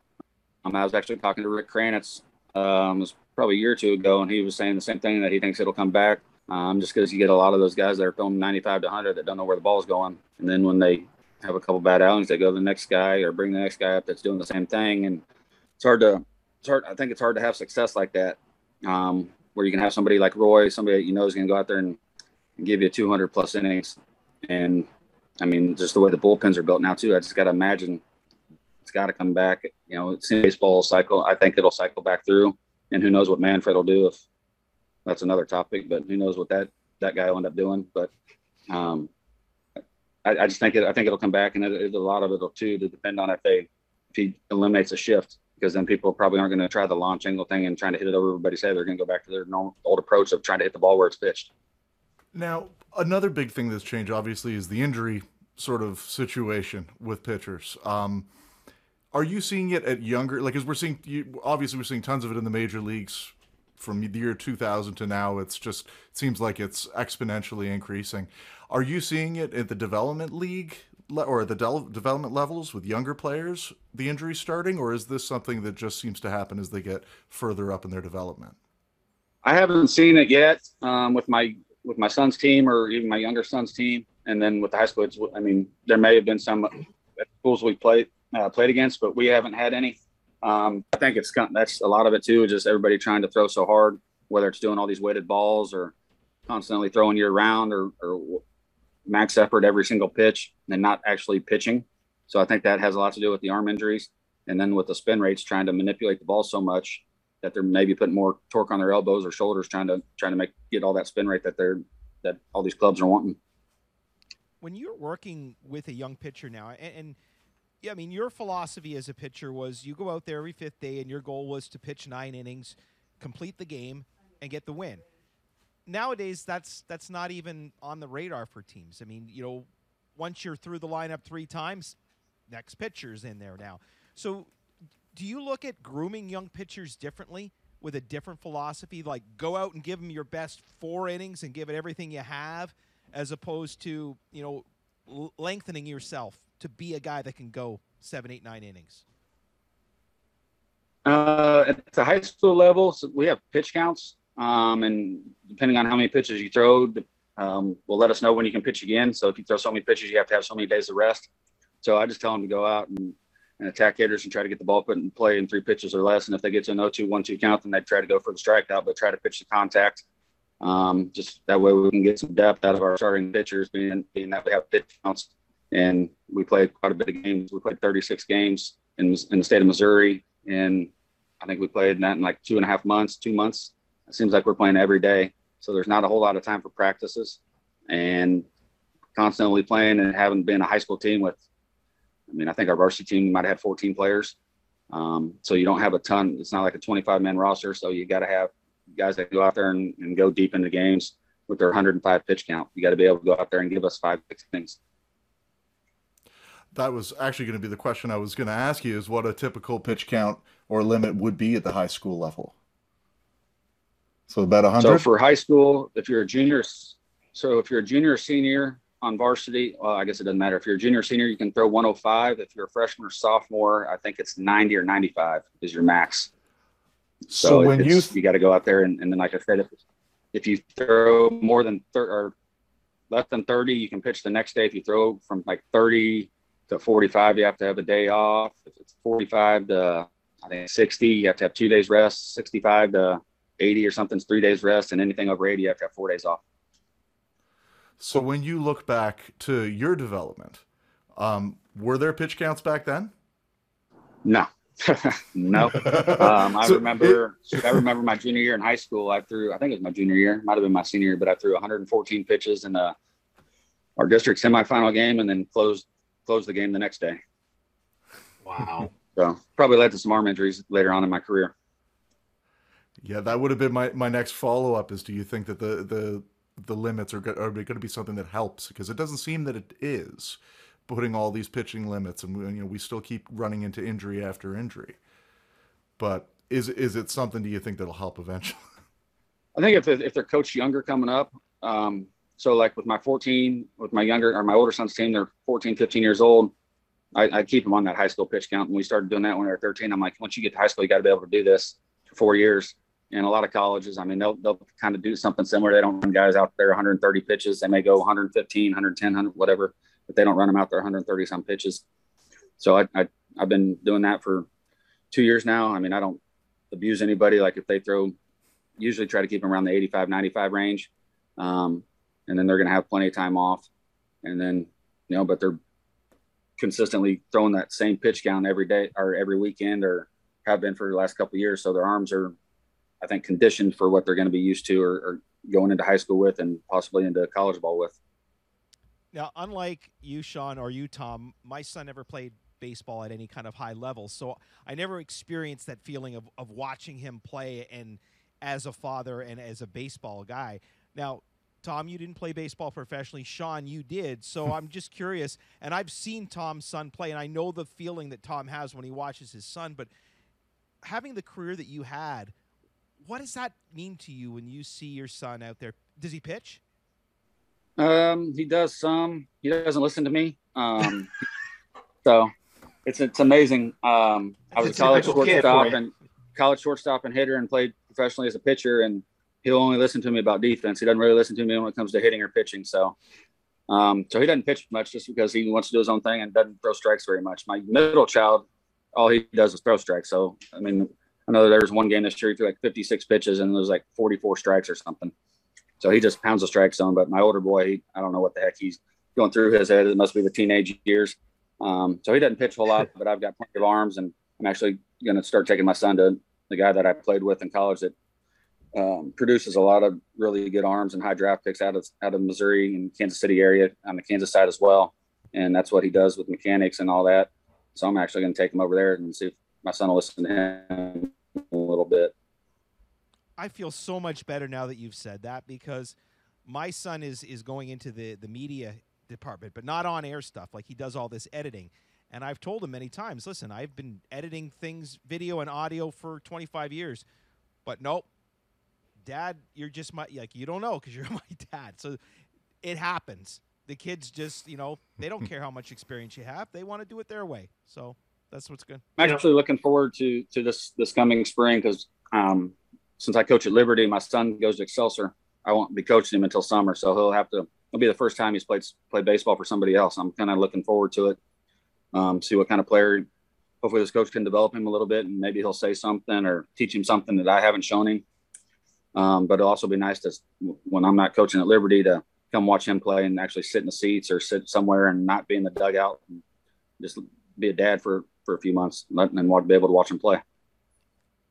Um, I was actually talking to Rick Kranitz, um, was probably a year or two ago, and he was saying the same thing that he thinks it'll come back. Um, just because you get a lot of those guys that are throwing 95 to 100 that don't know where the ball's going, and then when they have a couple bad outings, they go to the next guy or bring the next guy up that's doing the same thing, and it's hard to, it's hard. I think it's hard to have success like that, um, where you can have somebody like Roy, somebody that you know is going to go out there and, and give you 200 plus innings, and I mean, just the way the bullpens are built now too. I just got to imagine it's got to come back. You know, it's baseball cycle. I think it'll cycle back through, and who knows what Manfred will do if that's another topic. But who knows what that that guy will end up doing. But um, I, I just think it. I think it'll come back, and it, it, a lot of it'll too to depend on if they if he eliminates a shift. Because then people probably aren't going to try the launch angle thing and trying to hit it over everybody's head. They're going to go back to their normal old approach of trying to hit the ball where it's pitched. Now, another big thing that's changed, obviously, is the injury sort of situation with pitchers. Um, are you seeing it at younger? Like, as we're seeing, you, obviously, we're seeing tons of it in the major leagues from the year 2000 to now. It's just it seems like it's exponentially increasing. Are you seeing it at the development league or the de- development levels with younger players, the injuries starting, or is this something that just seems to happen as they get further up in their development? I haven't seen it yet um, with my with my son's team or even my younger son's team, and then with the high school. I mean, there may have been some schools we played uh, played against, but we haven't had any. Um, I think it's that's a lot of it too. Just everybody trying to throw so hard, whether it's doing all these weighted balls or constantly throwing you around or, or max effort every single pitch and not actually pitching. So I think that has a lot to do with the arm injuries, and then with the spin rates, trying to manipulate the ball so much that they're maybe putting more torque on their elbows or shoulders, trying to trying to make get all that spin rate that they're that all these clubs are wanting. When you're working with a young pitcher now, and, and yeah, I mean, your philosophy as a pitcher was you go out there every fifth day, and your goal was to pitch nine innings, complete the game, and get the win. Nowadays, that's that's not even on the radar for teams. I mean, you know, once you're through the lineup three times, next pitcher's in there now. So do you look at grooming young pitchers differently with a different philosophy? Like go out and give them your best four innings and give it everything you have, as opposed to you know l- lengthening yourself to be a guy that can go seven, eight, nine innings. Uh, at the high school level, so we have pitch counts, um, and depending on how many pitches you throw, um, will let us know when you can pitch again. So if you throw so many pitches, you have to have so many days of rest. So I just tell them to go out and and attack hitters and try to get the ball put in play in three pitches or less. And if they get to an 0-2, 1-2 count, then they try to go for the strikeout, but try to pitch the contact. Um, just that way we can get some depth out of our starting pitchers, being being that we have pitch counts. And we played quite a bit of games. We played 36 games in in the state of Missouri, and I think we played that in like two and a half months, two months. It seems like we're playing every day, so there's not a whole lot of time for practices, and constantly playing and having been a high school team with I mean, I think our varsity team might have had 14 players. Um, so you don't have a ton. It's not like a 25 man roster. So you got to have guys that go out there and, and go deep into games with their 105 pitch count. You got to be able to go out there and give us five, six things. That was actually going to be the question I was going to ask you is what a typical pitch count or limit would be at the high school level. So about 100? So for high school, if you're a junior, so if you're a junior or senior, on varsity, well, I guess it doesn't matter. If you're a junior or senior, you can throw 105. If you're a freshman or sophomore, I think it's 90 or 95 is your max. So, so when you you got to go out there and, and then, like I said, if, if you throw more than thir- or less than 30, you can pitch the next day. If you throw from like 30 to 45, you have to have a day off. If it's 45 to I think 60, you have to have two days rest. 65 to 80 or something's three days rest, and anything over 80, you have to have four days off. So when you look back to your development, um, were there pitch counts back then? No, no. Um, I So- remember. I remember my junior year in high school. I threw. I think it was my junior year. Might have been my senior year, but I threw 114 pitches in uh, our district semifinal game, and then closed closed the game the next day. Wow. So probably led to some arm injuries later on in my career. Yeah, that would have been my, my next follow up. Is do you think that the the the limits are, are going to be something that helps? Because it doesn't seem that it is putting all these pitching limits, and we, you know we still keep running into injury after injury. But is is it something? Do you think that'll help eventually? I think if if they're coached younger coming up, um, so like with my 14, with my younger or my older son's team, they're 14, 15 years old. I, I keep them on that high school pitch count. And we started doing that when they were 13. I'm like, once you get to high school, you got to be able to do this for four years. And a lot of colleges, I mean, they'll they'll kind of do something similar. They don't run guys out there 130 pitches. They may go 115, 110, 100, whatever, but they don't run them out there 130 some pitches. So I, I I've been doing that for two years now. I mean, I don't abuse anybody. Like if they throw usually try to keep them around the 85 95 range um, and then they're going to have plenty of time off and then you know but they're consistently throwing that same pitch count every day or every weekend or have been for the last couple years so their arms are i think conditioned for what they're going to be used to or, or going into high school with and possibly into college ball with Now, unlike you, Shaun, or you, Tom, my son never played baseball at any kind of high level, so I never experienced that feeling of, of watching him play and as a father and as a baseball guy. Now, Tom, you didn't play baseball professionally. Shaun, you did. So I'm just curious, and I've seen Tom's son play, and I know the feeling that Tom has when he watches his son. But having the career that you had, what does that mean to you when you see your son out there? Does he pitch? Um, he does some. He doesn't listen to me. Um, so it's it's amazing. Um, I was a college typical kid for shortstop and college shortstop and hitter, and played professionally as a pitcher. And he'll only listen to me about defense. He doesn't really listen to me when it comes to hitting or pitching. So, um, so he doesn't pitch much just because he wants to do his own thing and doesn't throw strikes very much. My middle child, all he does is throw strikes. So I mean, I know there was one game this year he threw like 56 pitches and there was like 44 strikes or something. So he just pounds the strike zone. But my older boy, he, I don't know what the heck he's going through his head. It must be the teenage years. Um, so he doesn't pitch a lot, but I've got plenty of arms, and I'm actually going to start taking my son to the guy that I played with in college that um, produces a lot of really good arms and high draft picks out of out of Missouri and Kansas City area on the Kansas side as well. And that's what he does with mechanics and all that. So I'm actually going to take him over there and see if my son will listen to him a little bit. I feel so much better now that you've said that because my son is is going into the the media department, but not on air stuff. Like he does all this editing. And I've told him many times, listen, I've been editing things, video and audio for 25 years, but nope, dad, you're just my like you don't know because you're my dad. So it happens. The kids just, you know, they don't care how much experience you have. They want to do it their way. So that's what's good. I'm actually looking forward to to this this coming spring because um, since I coach at Liberty, my son goes to Excelsior. I won't be coaching him until summer, so he'll have to. It'll be the first time he's played played baseball for somebody else. I'm kind of looking forward to it. Um, see what kind of player. Hopefully, this coach can develop him a little bit, and maybe he'll say something or teach him something that I haven't shown him. Um, but it'll also be nice to when I'm not coaching at Liberty to come watch him play and actually sit in the seats or sit somewhere and not be in the dugout and just be a dad for for a few months and then be able to watch him play.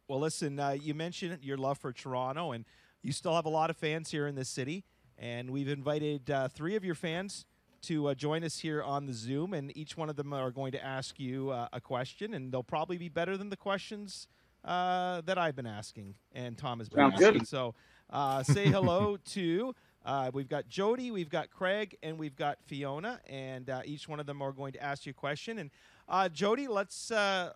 Well, listen, uh, you mentioned your love for Toronto, and you still have a lot of fans here in this city. And we've invited uh, three of your fans to uh, join us here on the Zoom, and each one of them are going to ask you uh, a question, and they'll probably be better than the questions uh, that I've been asking and Tom has been Sounds asking. good. So uh, say hello to. Uh, we've got Jody, we've got Craig, and we've got Fiona, and uh, each one of them are going to ask you a question. And uh, Jody, let's uh,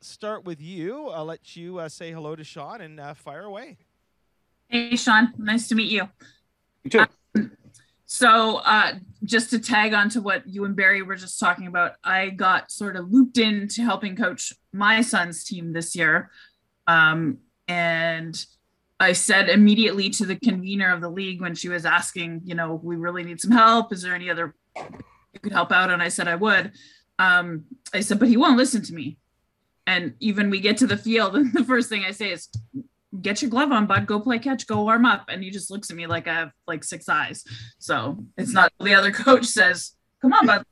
start with you. I'll let you uh, say hello to Shaun and uh, fire away. Hey, Shaun. Nice to meet you. You too. Um, so, uh, just to tag on to what you and Barry were just talking about, I got sort of looped into helping coach my son's team this year. Um, and I said immediately to the convener of the league when she was asking, you know, we really need some help. Is there any other you could help out? And I said I would. Um, I said, but he won't listen to me. And even we get to the field, and the first thing I say is, get your glove on, bud. Go play catch. Go warm up. And he just looks at me like I have like six eyes. So it's not the other coach says, "Come on, bud.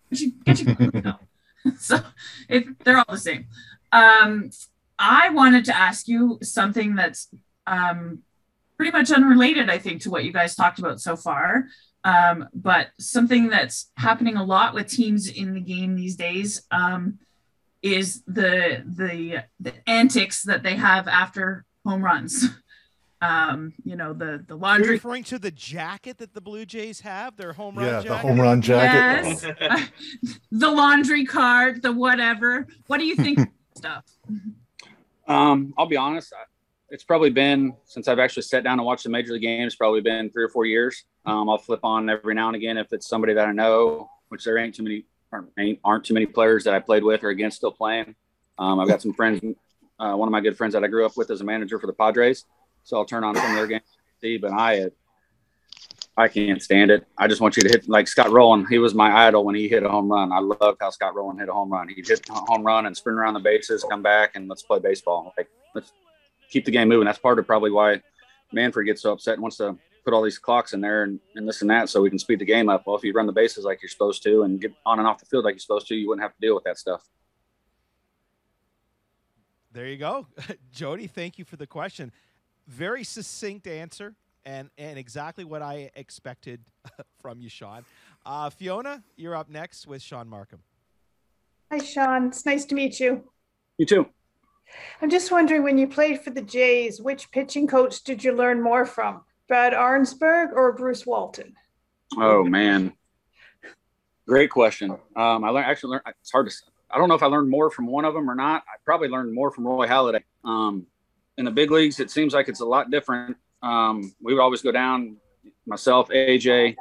Get your, glove on." So it, they're all the same. Um, I wanted to ask you something that's um, pretty much unrelated, I think, to what you guys talked about so far. Um, but something that's happening a lot with teams in the game these days um, is the the the antics that they have after home runs. Um, you know, the the You're laundry referring to the jacket that the Blue Jays have, their home run Yeah, jacket. the home run jacket. Yes. the laundry cart, the whatever. What do you think stuff? Um, I'll be honest. I- It's probably been since I've actually sat down and watched the major league games. Probably been three or four years. Um, I'll flip on every now and again if it's somebody that I know, which there ain't too many aren't, aren't too many players that I played with or against still playing. Um, I've got some friends. Uh, one of my good friends that I grew up with as a manager for the Padres, so I'll turn on some of their games see. But I, I can't stand it. I just want you to hit like Scott Rolen. He was my idol when he hit a home run. I loved how Scott Rolen hit a home run. He'd hit a home run and sprint around the bases, come back, and let's play baseball. Like let's keep the game moving. That's part of probably why Manfred gets so upset and wants to put all these clocks in there and, and this and that so we can speed the game up. Well, if you run the bases like you're supposed to and get on and off the field like you're supposed to, you wouldn't have to deal with that stuff. There you go. Jody, thank you for the question. Very succinct answer and, and exactly what I expected from you, Shaun. Uh, Fiona, you're up next with Shaun Marcum. Hi, Shaun. It's nice to meet you. You too. I'm just wondering when you played for the Jays, which pitching coach did you learn more from, Brad Arnsberg or Bruce Walton? Oh man, great question. Um, I learned actually learned. It's hard to. I don't know if I learned more from one of them or not. I probably learned more from Roy Halladay. Um, in the big leagues, it seems like it's a lot different. Um, we would always go down, myself, AJ,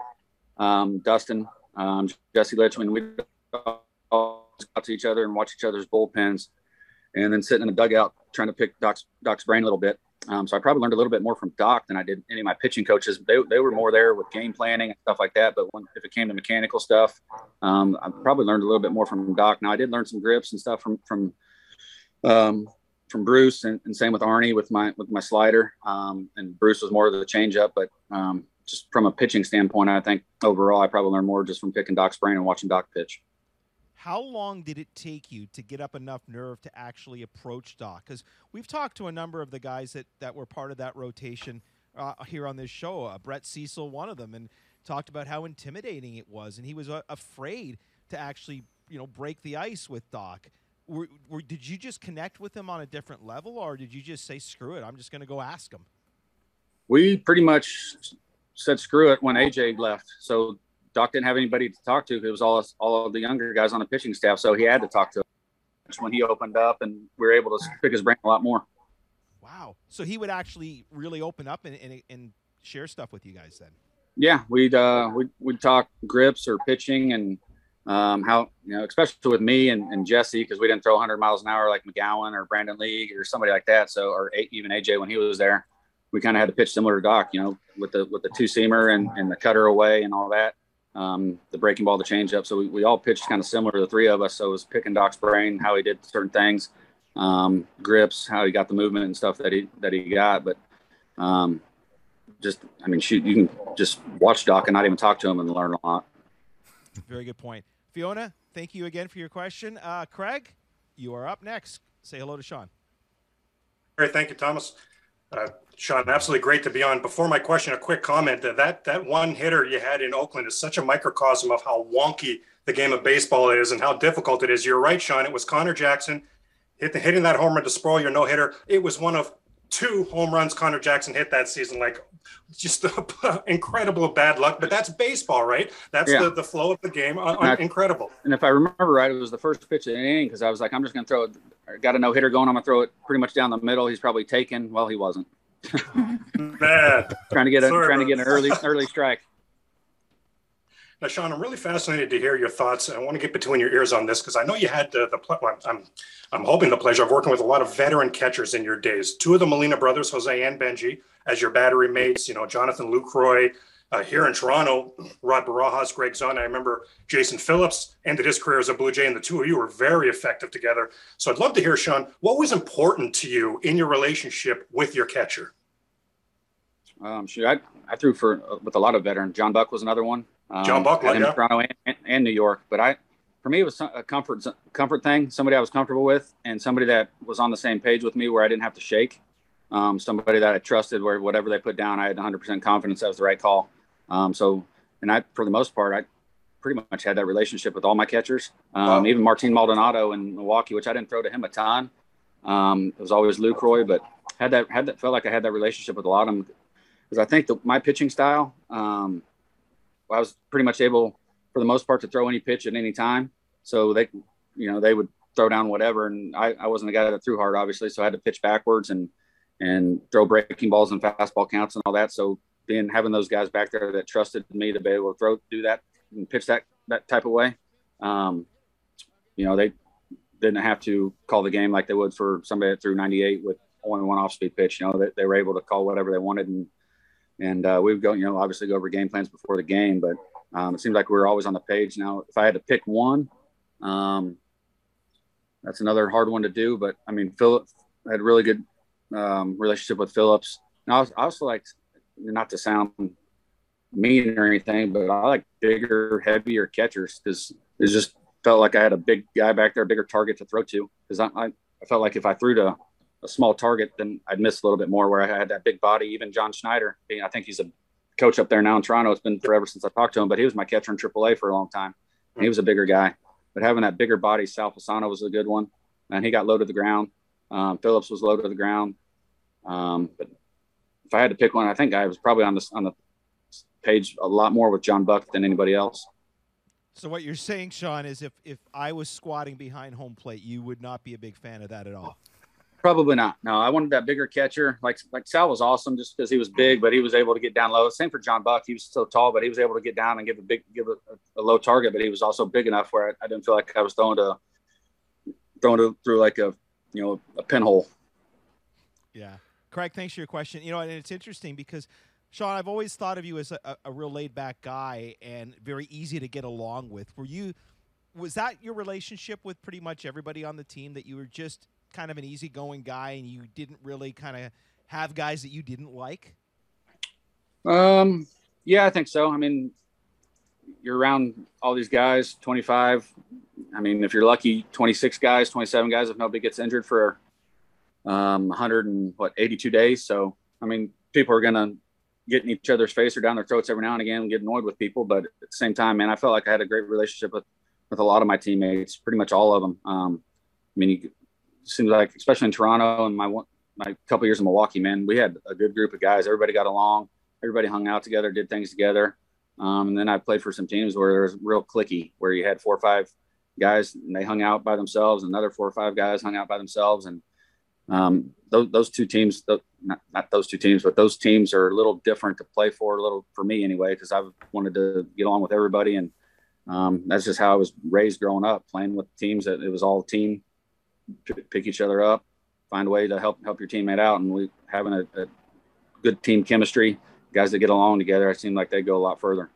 um, Dustin, um, Jesse Litchman. We talk to each other and watch each other's bullpens, and then sitting in the dugout trying to pick Doc's Doc's brain a little bit. Um, so I probably learned a little bit more from Doc than I did any of my pitching coaches. They, they were more there with game planning and stuff like that. But when if it came to mechanical stuff, um, I probably learned a little bit more from Doc. Now I did learn some grips and stuff from from um, from Bruce, and, and same with Arnie with my with my slider. Um, and Bruce was more of the changeup, but um, just from a pitching standpoint, I think overall I probably learned more just from picking Doc's brain and watching Doc pitch. How long did it take you to get up enough nerve to actually approach Doc? Because we've talked to a number of the guys that, that were part of that rotation uh, here on this show. Uh, Brett Cecil, one of them, and talked about how intimidating it was, and he was uh, afraid to actually, you know, break the ice with Doc. Were, were, did you just connect with him on a different level, or did you just say, "Screw it, I'm just going to go ask him"? we pretty much said screw it when AJ left. So Doc didn't have anybody to talk to. It was all all of the younger guys on the pitching staff. So he had to talk to. That's when he opened up, and we were able to pick his brain a lot more. Wow! So he would actually really open up and, and, and share stuff with you guys then. Yeah, we'd uh, we'd we'd talk grips or pitching and um, how you know, especially with me and, and Jesse because we didn't throw 100 miles an hour like McGowan or Brandon League or somebody like that. So or even AJ when he was there, we kind of had to pitch similar to Doc, you know, with the with the two seamer and, and the cutter away and all that. Um, the breaking ball, the changeup. So we, we all pitched kind of similar to the three of us. So it was picking Doc's brain, how he did certain things, um, grips, how he got the movement and stuff that he that he got. But um, just, I mean, shoot, you can just watch Doc and not even talk to him and learn a lot. Very good point. Fiona, thank you again for your question. Uh, Craig, you are up next. Say hello to Shaun. All right, thank you, Thomas. Uh, Shaun, absolutely great to be on. Before my question, a quick comment that that, that one hitter you had in Oakland is such a microcosm of how wonky the game of baseball is and how difficult it is. You're right, Shaun. It was Conor Jackson hit the, hitting that home run to spoil your no hitter. It was one of two home runs Conor Jackson hit that season. Like just incredible bad luck, but that's baseball, right? That's Yeah. the, the flow of the game. Uh, And I- incredible. And if I remember right, it was the first pitch of the inning because I was like, I'm just going to throw it. I got a no hitter going. I'm going to throw it pretty much down the middle. He's probably taken. Well, he wasn't. Man, trying to get a Sorry trying to get an early early strike. Now, Shaun, I'm really fascinated to hear your thoughts. I want to get between your ears on this because I know you had the, the ple- I'm, I'm hoping the pleasure of working with a lot of veteran catchers in your days. Two of the Molina brothers, Jose and Bengie, as your battery mates. You know, Jonathan Lucroy uh, here in Toronto, Rod Barajas, Gregg Zaun. I remember Jason Phillips ended his career as a Blue Jay, and the two of you were very effective together. So I'd love to hear, Shaun, what was important to you in your relationship with your catcher? Um, I, I threw for uh, with a lot of veterans. John Buck was another one. Um, John Buck, him in. Toronto and, and, and New York. But I, for me, it was a comfort comfort thing. Somebody I was comfortable with, and somebody that was on the same page with me, where I didn't have to shake. Um, somebody that I trusted, where whatever they put down, I had 100% confidence that was the right call. Um, so, and I, for the most part, I pretty much had that relationship with all my catchers. Um, wow. Even Martin Maldonado in Milwaukee, which I didn't throw to him a ton. Um, it was always Lucroy, but had that had that felt like I had that relationship with a lot of them because I think the, my pitching style, um, I was pretty much able for the most part to throw any pitch at any time. So they, you know, they would throw down whatever, and I, I wasn't a guy that threw hard, obviously, so I had to pitch backwards and and throw breaking balls and fastball counts and all that. So being having those guys back there that trusted me to be able to throw, do that, and pitch that that type of way, um, you know, they didn't have to call the game like they would for somebody that threw 98 with only one off-speed pitch. You know, they, they were able to call whatever they wanted, and and uh, we would go, you know, obviously go over game plans before the game, but um, it seems like we are always on the page. Now, if I had to pick one, um, that's another hard one to do. But I mean, Philip had really good um, relationship with Phillips. And I, was, I also like, not to sound mean or anything, but I like bigger, heavier catchers because it just felt like I had a big guy back there, a bigger target to throw to. Because I, I, I, felt like if I threw to a small target, then I'd miss a little bit more. Where I had that big body. Even John Schneider, I think he's a coach up there now in Toronto. It's been forever since I talked to him, but he was my catcher in AAA for a long time. And he was a bigger guy. But having that bigger body, Sal Fasano was a good one, and he got low to the ground. Um, Phillips was low to the ground. Um, but if I had to pick one, I think I was probably on the on the page a lot more with John Buck than anybody else. So what you're saying, Shaun, is if if I was squatting behind home plate, you would not be a big fan of that at all. Probably not. No, I wanted that bigger catcher. Like like Sal was awesome just because he was big, but he was able to get down low. Same for John Buck. He was so tall, but he was able to get down and give a big give a, a low target. But he was also big enough where I, I, didn't feel like I was throwing to throwing to, through like a you know a pinhole. Yeah, Craig. Thanks for your question. You know, and it's interesting because Shaun, I've always thought of you as a, a real laid back guy and very easy to get along with. Were you? Was that your relationship with pretty much everybody on the team that you were just kind of an easygoing guy and you didn't really kind of have guys that you didn't like? Um, yeah, I think so. I mean, you're around all these guys, 25. I mean, if you're lucky, 26 guys, 27 guys, if nobody gets injured for um, 100 and what 82 days. So, I mean, people are gonna get in each other's face or down their throats every now and again and get annoyed with people. But at the same time, man, I felt like I had a great relationship with with a lot of my teammates, pretty much all of them. Um, I mean, you, seems like especially in Toronto and my my couple years in Milwaukee, man, we had a good group of guys. Everybody got along. Everybody hung out together, did things together. Um, and then I played for some teams where there was real clicky, where you had four or five guys and they hung out by themselves. Another four or five guys hung out by themselves. And um, those, those two teams, not, not those two teams, but those teams are a little different to play for, a little for me anyway, because I've wanted to get along with everybody. And um, that's just how I was raised growing up, playing with teams that it was all team pick each other up, find a way to help help your teammate out, and we having a, a good team chemistry, guys that get along together. It seemed like they go a lot further.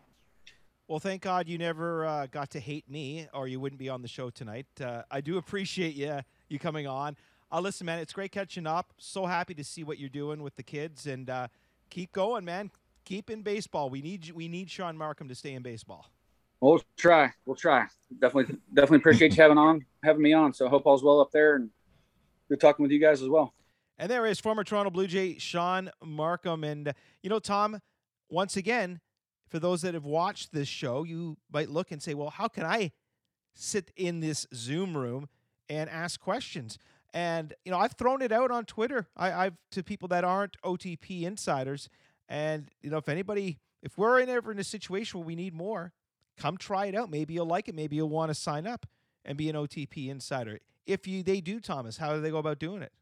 Well, thank God you never uh, got to hate me, or you wouldn't be on the show tonight. Uh, I do appreciate you you coming on. Uh, listen, man, it's great catching up. So happy to see what you're doing with the kids, and uh, keep going, man. Keep in baseball. We need we need Shaun Marcum to stay in baseball. We'll try. We'll try. Definitely, definitely appreciate you having on, having me on. So I hope all's well up there, and good talking with you guys as well. And there is former Toronto Blue Jay Shaun Marcum, and you know, Tom. Once again, for those that have watched this show, you might look and say, "Well, how can I sit in this Zoom room and ask questions?" And you know, I've thrown it out on Twitter. I, I've to people that aren't OTP insiders, and you know, if anybody, if we're in ever in a situation where we need more, come try it out. Maybe you'll like it. Maybe you'll want to sign up and be an OTP insider. If you they do, Thomas, how do they go about doing it?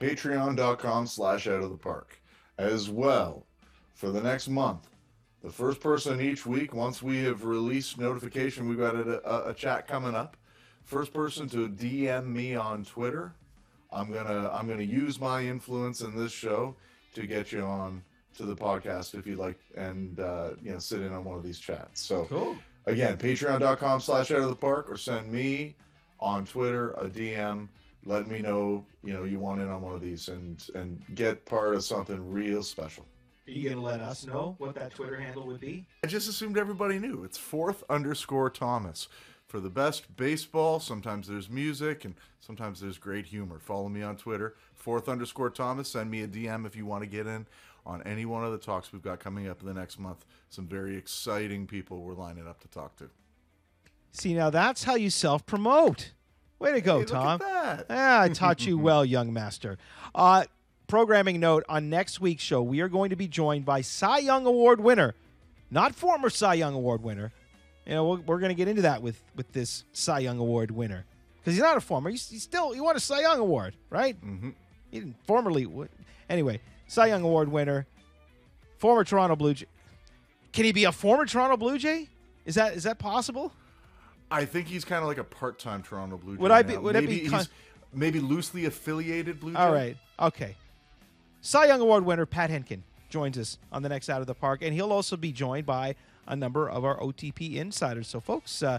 Patreon.com slash out of the park. As well, for the next month, the first person each week, once we have released notification, we've got a, a, a chat coming up. First person to DM me on Twitter. I'm gonna I'm gonna use my influence in this show to get you on to the podcast if you'd like and uh, you know sit in on one of these chats. So cool. again, patreon.com slash out of the park or send me on Twitter a DM. Let me know, you know, you want in on one of these and and get part of something real special. Are you gonna let us know what that Twitter handle would be? I just assumed everybody knew. It's fourth underscore Thomas. for the best baseball. Sometimes there's music and sometimes there's great humor. Follow me on Twitter, fourth underscore Thomas. Send me a DM if you want to get in on any one of the talks we've got coming up in the next month. Some very exciting people we're lining up to talk to. See, now that's how you self promote. Way to go, Hey, look at Tom. that. Yeah, I taught you well, young master. Uh, programming note on next week's show, we are going to be joined by Cy Young Award winner, not former Cy Young Award winner. You know, we're, we're going to get into that with with this Cy Young Award winner because he's not a former. He's, he's still he won a Cy Young Award, right? Mm-hmm. He didn't formerly. Anyway, Cy Young Award winner, former Toronto Blue Jay. Can he be a former Toronto Blue Jay? Is that is that possible? I think he's kind of like a part-time Toronto Blue Jay. Would I be- now. would I be maybe con- he's maybe loosely affiliated Blue Jay? All right. Okay. Cy Young Award winner Pat Hentgen joins us on the next Out of the Park, and he'll also be joined by a number of our OTP insiders. So, folks, uh,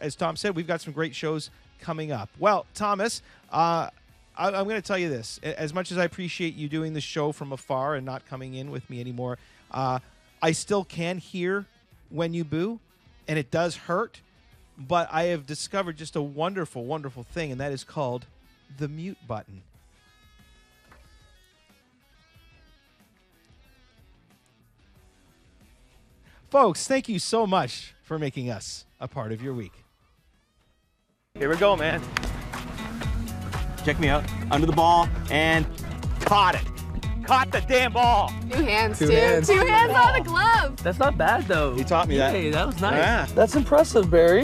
as Tom said, we've got some great shows coming up. Well, Thomas, uh, I, I'm going to tell you this: as much as I appreciate you doing the show from afar and not coming in with me anymore, uh, I still can hear when you boo, and it does hurt. But I have discovered just a wonderful, wonderful thing, and that is called the mute button. Folks, thank you so much for making us a part of your week. Here we go, man. Check me out. Under the ball and caught it. Caught the damn ball. Two hands, Two too. hands. Two hands on the glove. That's not bad though. He taught me that. Hey, that was nice. Yeah. That's impressive, Barry.